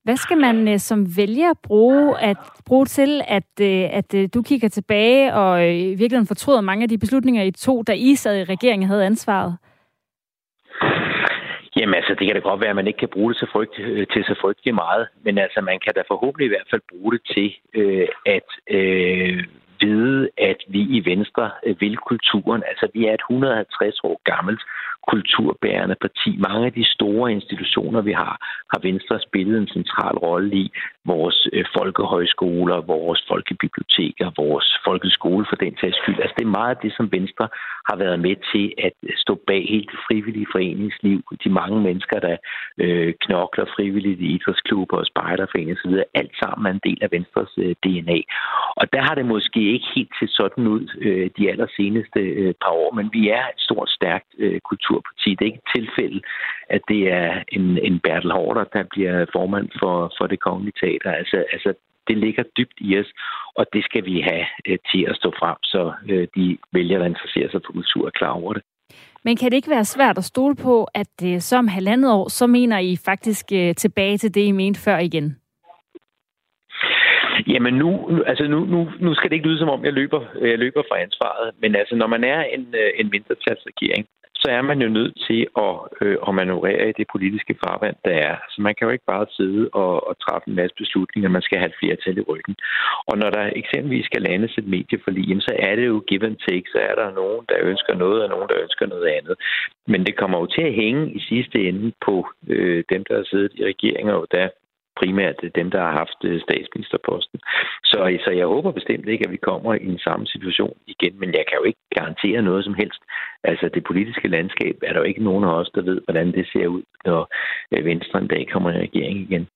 Hvad skal man øh, som vælger bruge, at, bruge til, at, øh, at øh, du kigger tilbage og øh, i virkeligheden fortryder mange af de beslutninger, I to, da I sad i regeringen, havde ansvaret? Jamen altså, det kan da godt være, at man ikke kan bruge det så frygt, øh, til så frygtelig meget, men altså, man kan da forhåbentlig i hvert fald bruge det til øh, at øh, vide, at vi i Venstre øh, vil kulturen. Altså, vi er et 150 år gammelt kulturbærende parti. Mange af de store institutioner, vi har, har Venstre spillet en central rolle i. Vores øh, folkehøjskoler, vores folkebiblioteker, vores folkeskole for den sags skyld. Altså, det er meget af det, som Venstre har været med til at stå bag helt det frivillige foreningsliv. De mange mennesker, der øh, knokler frivilligt i idrætsklubber og spejderforeninger osv. Alt sammen er en del af Venstres øh, DNA. Og der har det måske ikke helt set sådan ud øh, de allerseneste øh, par år, men vi er et stort, stærkt øh, kulturparti. Det er ikke et tilfælde, at det er en, en Bertel Hårder, der bliver formand for, for det kongelige teater. Altså, altså, det ligger dybt i os, og det skal vi have øh, til at stå frem, så øh, de vælgere, der interesserer sig for kultur, er klar over det. Men kan det ikke være svært at stole på, at øh, som halvandet år, så mener I faktisk øh, tilbage til det, I mente før igen? Jamen nu, altså nu, nu, nu skal det ikke lyde som om, jeg løber, jeg løber fra ansvaret, men altså når man er en, øh, en mindretalsregering, så er man jo nødt til at, øh, at manøvrere i det politiske farvand, der er. Så man kan jo ikke bare sidde og, og træffe en masse beslutninger, man skal have et flertal i ryggen. Og når der eksempelvis skal landes et medieforlig, så er det jo give and take, så er der nogen, der ønsker noget, og nogen, der ønsker noget andet. Men det kommer jo til at hænge i sidste ende på øh, dem, der har siddet i regeringer, og der primært dem, der har haft øh, statsministerposten. Så, så jeg håber bestemt ikke, at vi kommer i den samme situation igen, men jeg kan jo ikke garantere noget som helst. Altså det politiske landskab er der jo ikke nogen af os, der ved, hvordan det ser ud, når øh, Venstre en dag kommer i regering igen.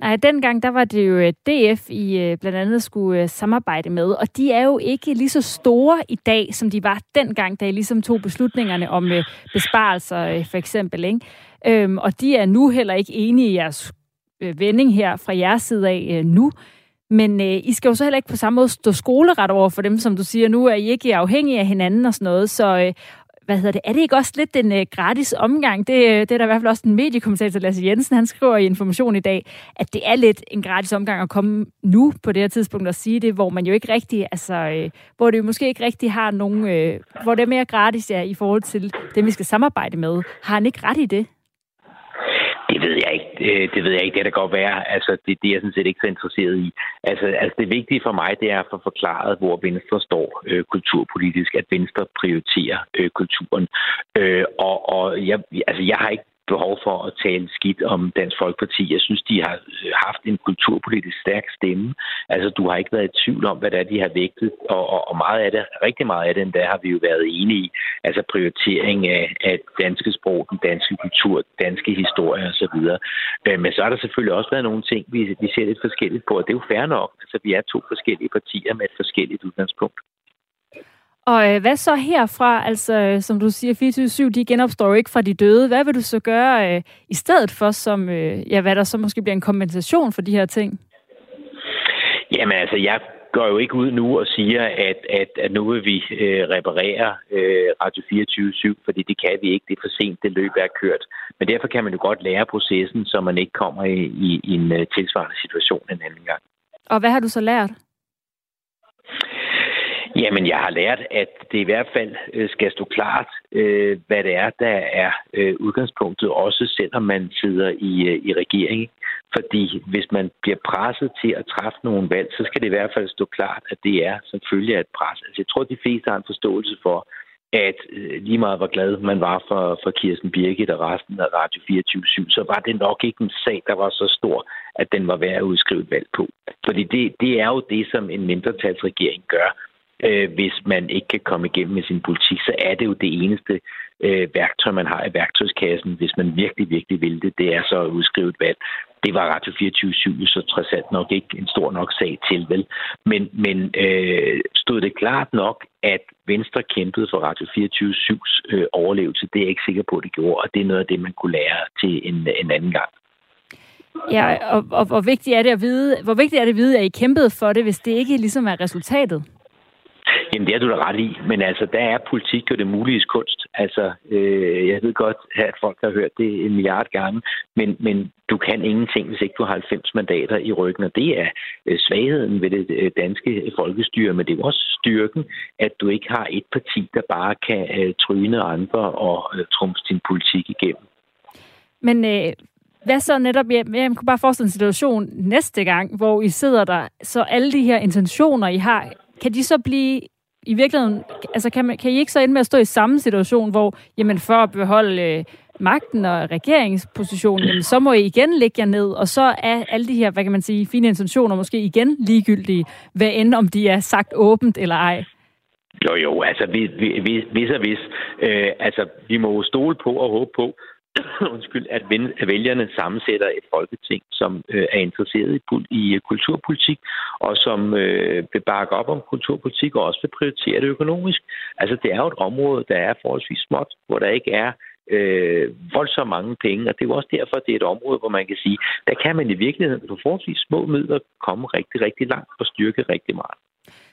Nej, dengang der var det jo øh, DF, I blandt andet skulle samarbejde med, og de er jo ikke lige så store i dag, som de var dengang, da I ligesom tog beslutningerne om besparelser for eksempel. Ikke? Øhm, og de er nu heller ikke enige i jeres Øh, vending her fra jeres side af øh, nu. Men øh, I skal jo så heller ikke på samme måde stå skoleret over for dem, som du siger. Nu er I ikke afhængige af hinanden og sådan noget. Så øh, hvad hedder det? Er det ikke også lidt en øh, gratis omgang? Det, øh, det er der i hvert fald også en mediekommentator, Lasse Jensen, han skriver i Information i dag, at det er lidt en gratis omgang at komme nu på det her tidspunkt og sige det, hvor man jo ikke rigtig, altså, øh, hvor det jo måske ikke rigtig har nogen, øh, hvor det er mere gratis ja, i forhold til dem, vi skal samarbejde med. Har han ikke ret i det? Det ved jeg ikke. Øh, det ved jeg ikke. Det kan da godt være. Altså, det, det er jeg sådan set ikke så interesseret i. Altså, altså det vigtige for mig, det er at få forklaret, hvor Venstre står øh, kulturpolitisk, at Venstre prioriterer øh, kulturen. Øh, og og jeg, altså, jeg har ikke behov for at tale skidt om Dansk Folkeparti. Jeg synes, de har øh, haft en kulturpolitisk stærk stemme. Altså, du har ikke været i tvivl om, hvad det er, de har vægtet, og, og, og meget af det, rigtig meget af det endda, har vi jo været enige i. Altså prioritering af, af danske sprog, den danske kultur, danske historie osv. Øh, men så har der selvfølgelig også været nogle ting, vi, vi ser lidt forskelligt på, og det er jo fair nok. Altså, vi er to forskellige partier med et forskelligt udgangspunkt. Og øh, hvad så herfra? Altså, øh, som du siger, 24-7, de genopstår jo ikke fra de døde. Hvad vil du så gøre øh, i stedet for, som, øh, ja, hvad der så måske bliver en kompensation for de her ting? Jamen altså, jeg går jo ikke ud nu og siger, at, at, at nu vil vi øh, reparere øh, Radio 24-7, fordi det kan vi ikke. Det er for sent, det løb er kørt. Men derfor kan man jo godt lære processen, så man ikke kommer i, i, i en øh, tilsvarende situation en anden gang. Og hvad har du så lært? Jamen, jeg har lært, at det i hvert fald øh, skal stå klart, øh, hvad det er, der er øh, udgangspunktet, også selvom man sidder i, i regeringen. Fordi hvis man bliver presset til at træffe nogle valg, så skal det i hvert fald stå klart, at det er som følge af et pres. Altså, jeg tror, de fleste har en forståelse for, at lige meget hvor glad man var for, for Kirsten Birgit og resten af Radio 24 så var det nok ikke en sag, der var så stor, at den var værd at udskrive et valg på. Fordi det, det er jo det, som en mindretalsregering gør. Øh, hvis man ikke kan komme igennem med sin politik, så er det jo det eneste øh, værktøj, man har i værktøjskassen, hvis man virkelig, virkelig vil det. Det er så at udskrive et valg. Det var Radio 24 så trods alt nok ikke en stor nok sag til, vel? Men, men øh, stod det klart nok, at Venstre kæmpede for Radio 24-7's øh, overlevelse? Det er jeg ikke sikker på, at det gjorde, og det er noget af det, man kunne lære til en, en anden gang. Ja, og, og hvor vigtigt er det at vide, hvor vigtigt er det at vide, at I kæmpede for det, hvis det ikke ligesom er resultatet? Jamen, det er du da ret i. Men altså, der er politik jo det mulige kunst. Altså, øh, jeg ved godt, at folk har hørt det en milliard gange, men, men du kan ingenting, hvis ikke du har 90 mandater i ryggen, og det er øh, svagheden ved det øh, danske folkestyre, men det er jo også styrken, at du ikke har et parti, der bare kan øh, tryne andre og øh, trumfe din politik igennem. Men øh, hvad så netop, jeg, jeg kunne bare forestille en situation næste gang, hvor I sidder der, så alle de her intentioner, I har, kan de så blive i virkeligheden, altså kan, man, kan I ikke så ende med at stå i samme situation, hvor, jamen for at beholde øh, magten og regeringspositionen, jamen, så må I igen lægge jer ned, og så er alle de her, hvad kan man sige, fine intentioner måske igen ligegyldige, hvad end om de er sagt åbent eller ej. Jo, jo, altså vi, vi, vi, vis og hvis. Øh, altså, vi må jo stole på og håbe på, undskyld, at, vælgerne sammensætter et folketing, som øh, er interesseret i, i øh, kulturpolitik, og som øh, vil bakke op om kulturpolitik, og også vil prioritere det økonomisk. Altså, det er jo et område, der er forholdsvis småt, hvor der ikke er øh, voldsomt mange penge, og det er jo også derfor, at det er et område, hvor man kan sige, der kan man i virkeligheden på forholdsvis små midler komme rigtig, rigtig langt og styrke rigtig meget.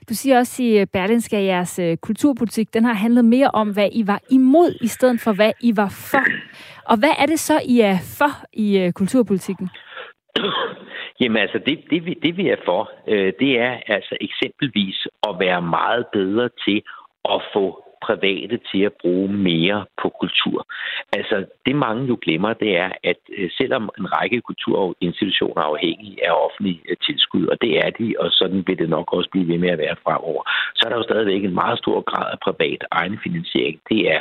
Du siger også i øh, Berlinske, at jeres øh, kulturpolitik, den har handlet mere om, hvad I var imod, i stedet for, hvad I var for. Og hvad er det så, I er for i øh, kulturpolitikken? Jamen altså, det, det, vi, det vi er for, det er altså eksempelvis at være meget bedre til at få private til at bruge mere på kultur. Altså, det mange jo glemmer, det er, at øh, selvom en række kulturinstitutioner er afhængige af offentlige øh, tilskud, og det er de, og sådan vil det nok også blive ved med at være fremover, så er der jo stadigvæk en meget stor grad af privat egenfinansiering. Det er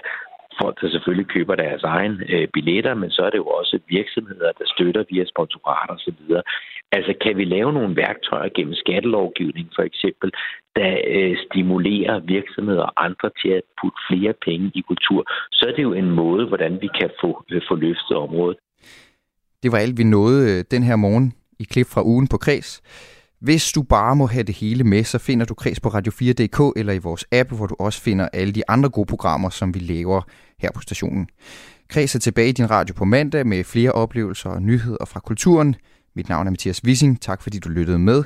folk, der selvfølgelig køber deres egen øh, billetter, men så er det jo også virksomheder, der støtter via sponsorater osv. Altså, kan vi lave nogle værktøjer gennem skattelovgivning, for eksempel, der øh, stimulerer virksomheder og andre til at putte flere penge i kultur, så er det jo en måde, hvordan vi kan få, øh, få løftet området. Det var alt, vi nåede øh, den her morgen i klip fra ugen på Kreds. Hvis du bare må have det hele med, så finder du Kreds på Radio4.dk eller i vores app, hvor du også finder alle de andre gode programmer, som vi laver her på stationen. Kreds er tilbage i din radio på mandag med flere oplevelser og nyheder fra kulturen. Mit navn er Mathias Wissing. Tak fordi du lyttede med.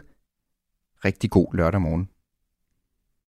Rigtig god lørdag morgen.